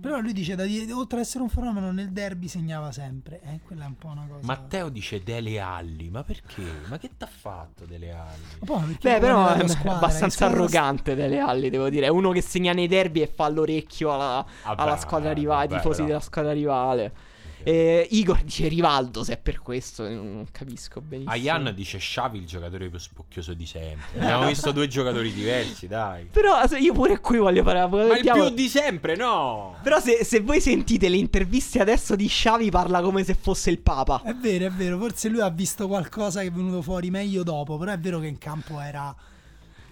Però lui dice, da oltre ad essere un fenomeno, nel derby segnava sempre. Eh, quella è un po' una cosa... Matteo dice Dele Alli, ma perché? Ma che t'ha fatto Dele Alli? Ma Beh, però è abbastanza squadra- arrogante delle Alli, devo dire. È uno che segna nei derby e fa l'orecchio alla, Vabbè, alla squadra rivale, ai tifosi però. della squadra rivale. Eh, Igor dice Rivaldo, se è per questo, non capisco benissimo. Ayan dice Xavi il giocatore più spocchioso di sempre. Abbiamo visto due giocatori diversi, dai. Però io pure qui voglio fare la Ma il vediamo- più di sempre, no! Però se, se voi sentite le interviste adesso di Xavi parla come se fosse il Papa. È vero, è vero, forse lui ha visto qualcosa che è venuto fuori meglio dopo, però è vero che in campo era,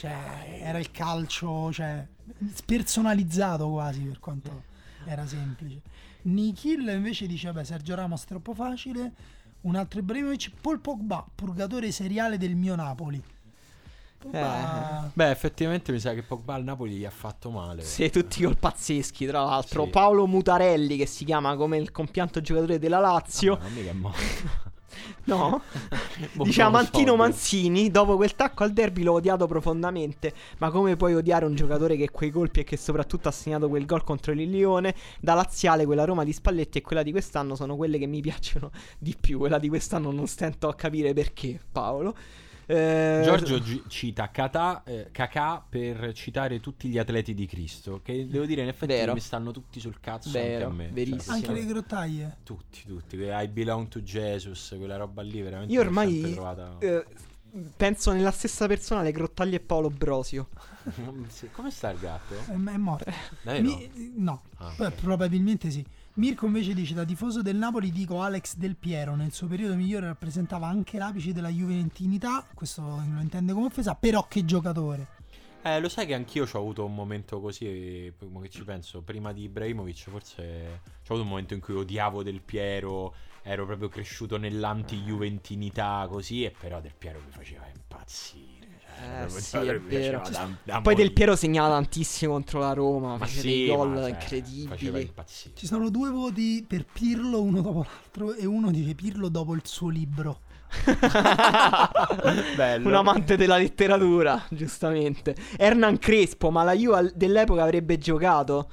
cioè, era il calcio, cioè, spersonalizzato quasi per quanto era semplice. Nikhil invece dice, vabbè, Sergio Ramos troppo facile, un altro Ibrahimovic, Paul Pogba, purgatore seriale del mio Napoli. Pogba... Beh, effettivamente mi sa che Pogba al Napoli gli ha fatto male. Sì, tutti gol pazzeschi, tra l'altro. Sì. Paolo Mutarelli, che si chiama come il compianto giocatore della Lazio. Ah, non mica è morto. No? Boh, so, Mantino boh. Mancini, dopo quel tacco al derby l'ho odiato profondamente, ma come puoi odiare un giocatore che quei colpi e che soprattutto ha segnato quel gol contro il Lione? Da laziale quella Roma di Spalletti e quella di quest'anno sono quelle che mi piacciono di più, quella di quest'anno non stento a capire perché, Paolo. Eh, Giorgio gi- cita Kakà, eh, Kakà per citare tutti gli atleti di Cristo. Che devo dire, in effetti Vero. mi stanno tutti sul cazzo Vero, anche a me. verissimo. Cioè, Anche le grottaglie. Tutti, tutti. I belong to Jesus, quella roba lì veramente Io ormai trovata- eh, penso nella stessa persona le Grottaglie e Paolo Brosio. Come sta il gatto? È, è morto. Davvero? Mi- no, Ah, Beh, ok. probabilmente sì. Mirko invece dice da tifoso del Napoli dico Alex Del Piero nel suo periodo migliore rappresentava anche l'apice della juventinità, questo lo intende come offesa, però che giocatore. Eh, lo sai che anch'io ho avuto un momento così, che ci penso, prima di Ibrahimovic forse c'ho avuto un momento in cui odiavo Del Piero, ero proprio cresciuto nell'anti-juventinità così, e però Del Piero mi faceva impazzire. Eh, sì, è vero. da- da Poi. Del Piero segnava tantissimo contro la Roma, Ma fece sì, dei gol cioè, incredibili. Faceva impazzire. Ci sono due voti per Pirlo, uno dopo l'altro, e uno dice Pirlo dopo il suo libro. Bello. Un amante della letteratura, giustamente. Hernan Crespo, ma la Juve dell'epoca avrebbe giocato?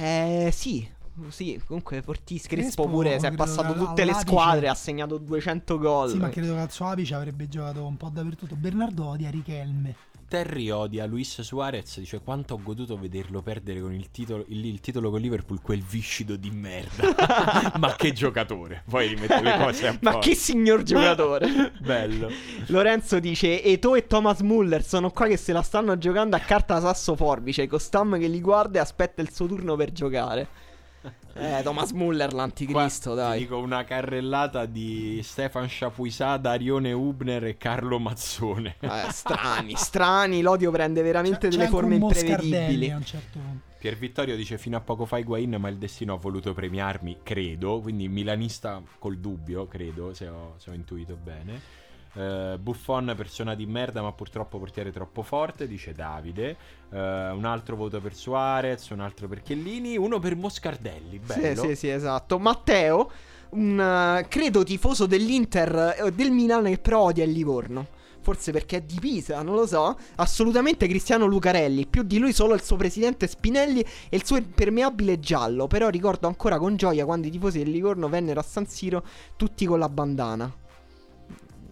Eh, sì. Sì, comunque fortissimo. Crespo, Crespo pure si è passato tutte le squadre, ha segnato 200 gol. Sì, ma credo che al suo apice avrebbe giocato un po' dappertutto. Bernardo odia Richelme. Terry odia Luis Suarez, dice quanto ho goduto vederlo perdere con il titolo, il, il titolo con Liverpool, quel viscido di merda. Ma che giocatore. Poi rimette le cose a Ma che signor giocatore. Bello. Lorenzo dice Eto e Thomas Muller sono qua che se la stanno giocando a carta sasso forbice Costam che li guarda e aspetta il suo turno per giocare Eh, Thomas Muller, l'anticristo, Qua ti dai. dico una carrellata di Stefan Chapuisat, Darione Ubner e Carlo Mazzone. Eh, strani, strani. L'odio prende veramente C'è delle anche forme imprevedibili. a un certo punto. Pier Vittorio dice fino a poco fa Higuain ma il destino ha voluto premiarmi, credo, quindi milanista col dubbio, credo, se ho, se ho intuito bene. Eh, Buffon persona di merda ma purtroppo portiere troppo forte, dice Davide. Eh, un altro voto per Suarez, un altro per Chiellini, uno per Moscardelli, bello. Sì, sì, sì, esatto. Matteo, un eh, credo tifoso dell'Inter del Milan che però odia il Livorno. Forse perché è di Pisa, non lo so. Assolutamente Cristiano Lucarelli. Più di lui solo il suo presidente Spinelli e il suo impermeabile giallo. Però ricordo ancora con gioia quando i tifosi del Livorno vennero a San Siro tutti con la bandana.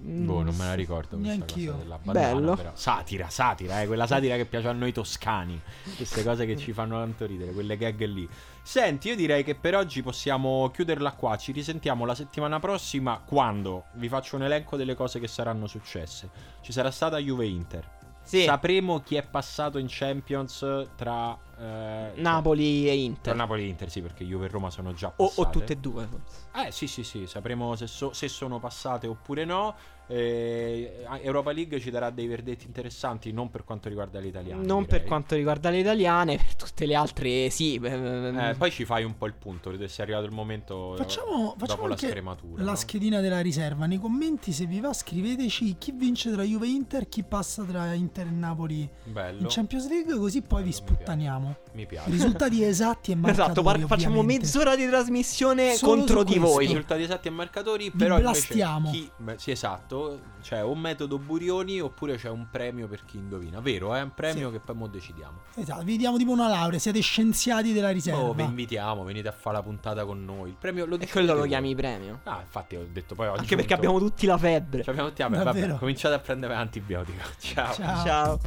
Mm, Boh, non me la ricordo questa Neanch'io. cosa della bandana, Bello. però. Satira, satira, eh, quella satira che piace a noi toscani. Queste cose che ci fanno tanto ridere, quelle gag lì. Senti, io direi che per oggi possiamo chiuderla qua. Ci risentiamo la settimana prossima quando vi faccio un elenco delle cose che saranno successe. Ci sarà stata Juve Inter. Sì. Sapremo chi è passato in Champions tra eh, Napoli e Tra Inter. Napoli e Inter, sì, perché Juve e Roma sono già O, passate. o tutte e due. forse. Eh sì sì sì, sapremo se, so- se sono passate oppure no. Eh, Europa League ci darà dei verdetti interessanti, non per quanto riguarda l'italiano. Non per quanto riguarda le italiane, per tutte le altre sì. beh, Eh, poi ci fai un po' il punto, credo sia arrivato il momento eh, Facciamo, dopo facciamo la scrematura. la no? schedina della riserva. Nei commenti, se vi va, scriveteci chi vince tra Juve e Inter, chi passa tra Inter e Napoli Bello, in Champions League, così poi vi Bello, mi piace. Sputtaniamo. mi piace. Risultati esatti e marcatori, Esatto, par- facciamo ovviamente. mezz'ora di trasmissione Solo contro di questo. voi. Risultati esatti e marcatori, però invece blastiamo. chi, beh, sì, esatto, c'è un metodo Burioni oppure c'è un premio per chi indovina, vero? È un premio Sì. che poi mo decidiamo. Esatto, vi diamo tipo una laurea, siete scienziati della riserva. Oh, vi invitiamo, venite a fare la puntata con noi. Il premio lo E quello lo chiami premio. Ah, infatti ho detto poi ho Anche perché abbiamo tutti la febbre. Ci abbiamo tutti, vabbè, vabbè, Davvero. cominciate a prendere antibiotico. Ciao. Ciao. Ciao.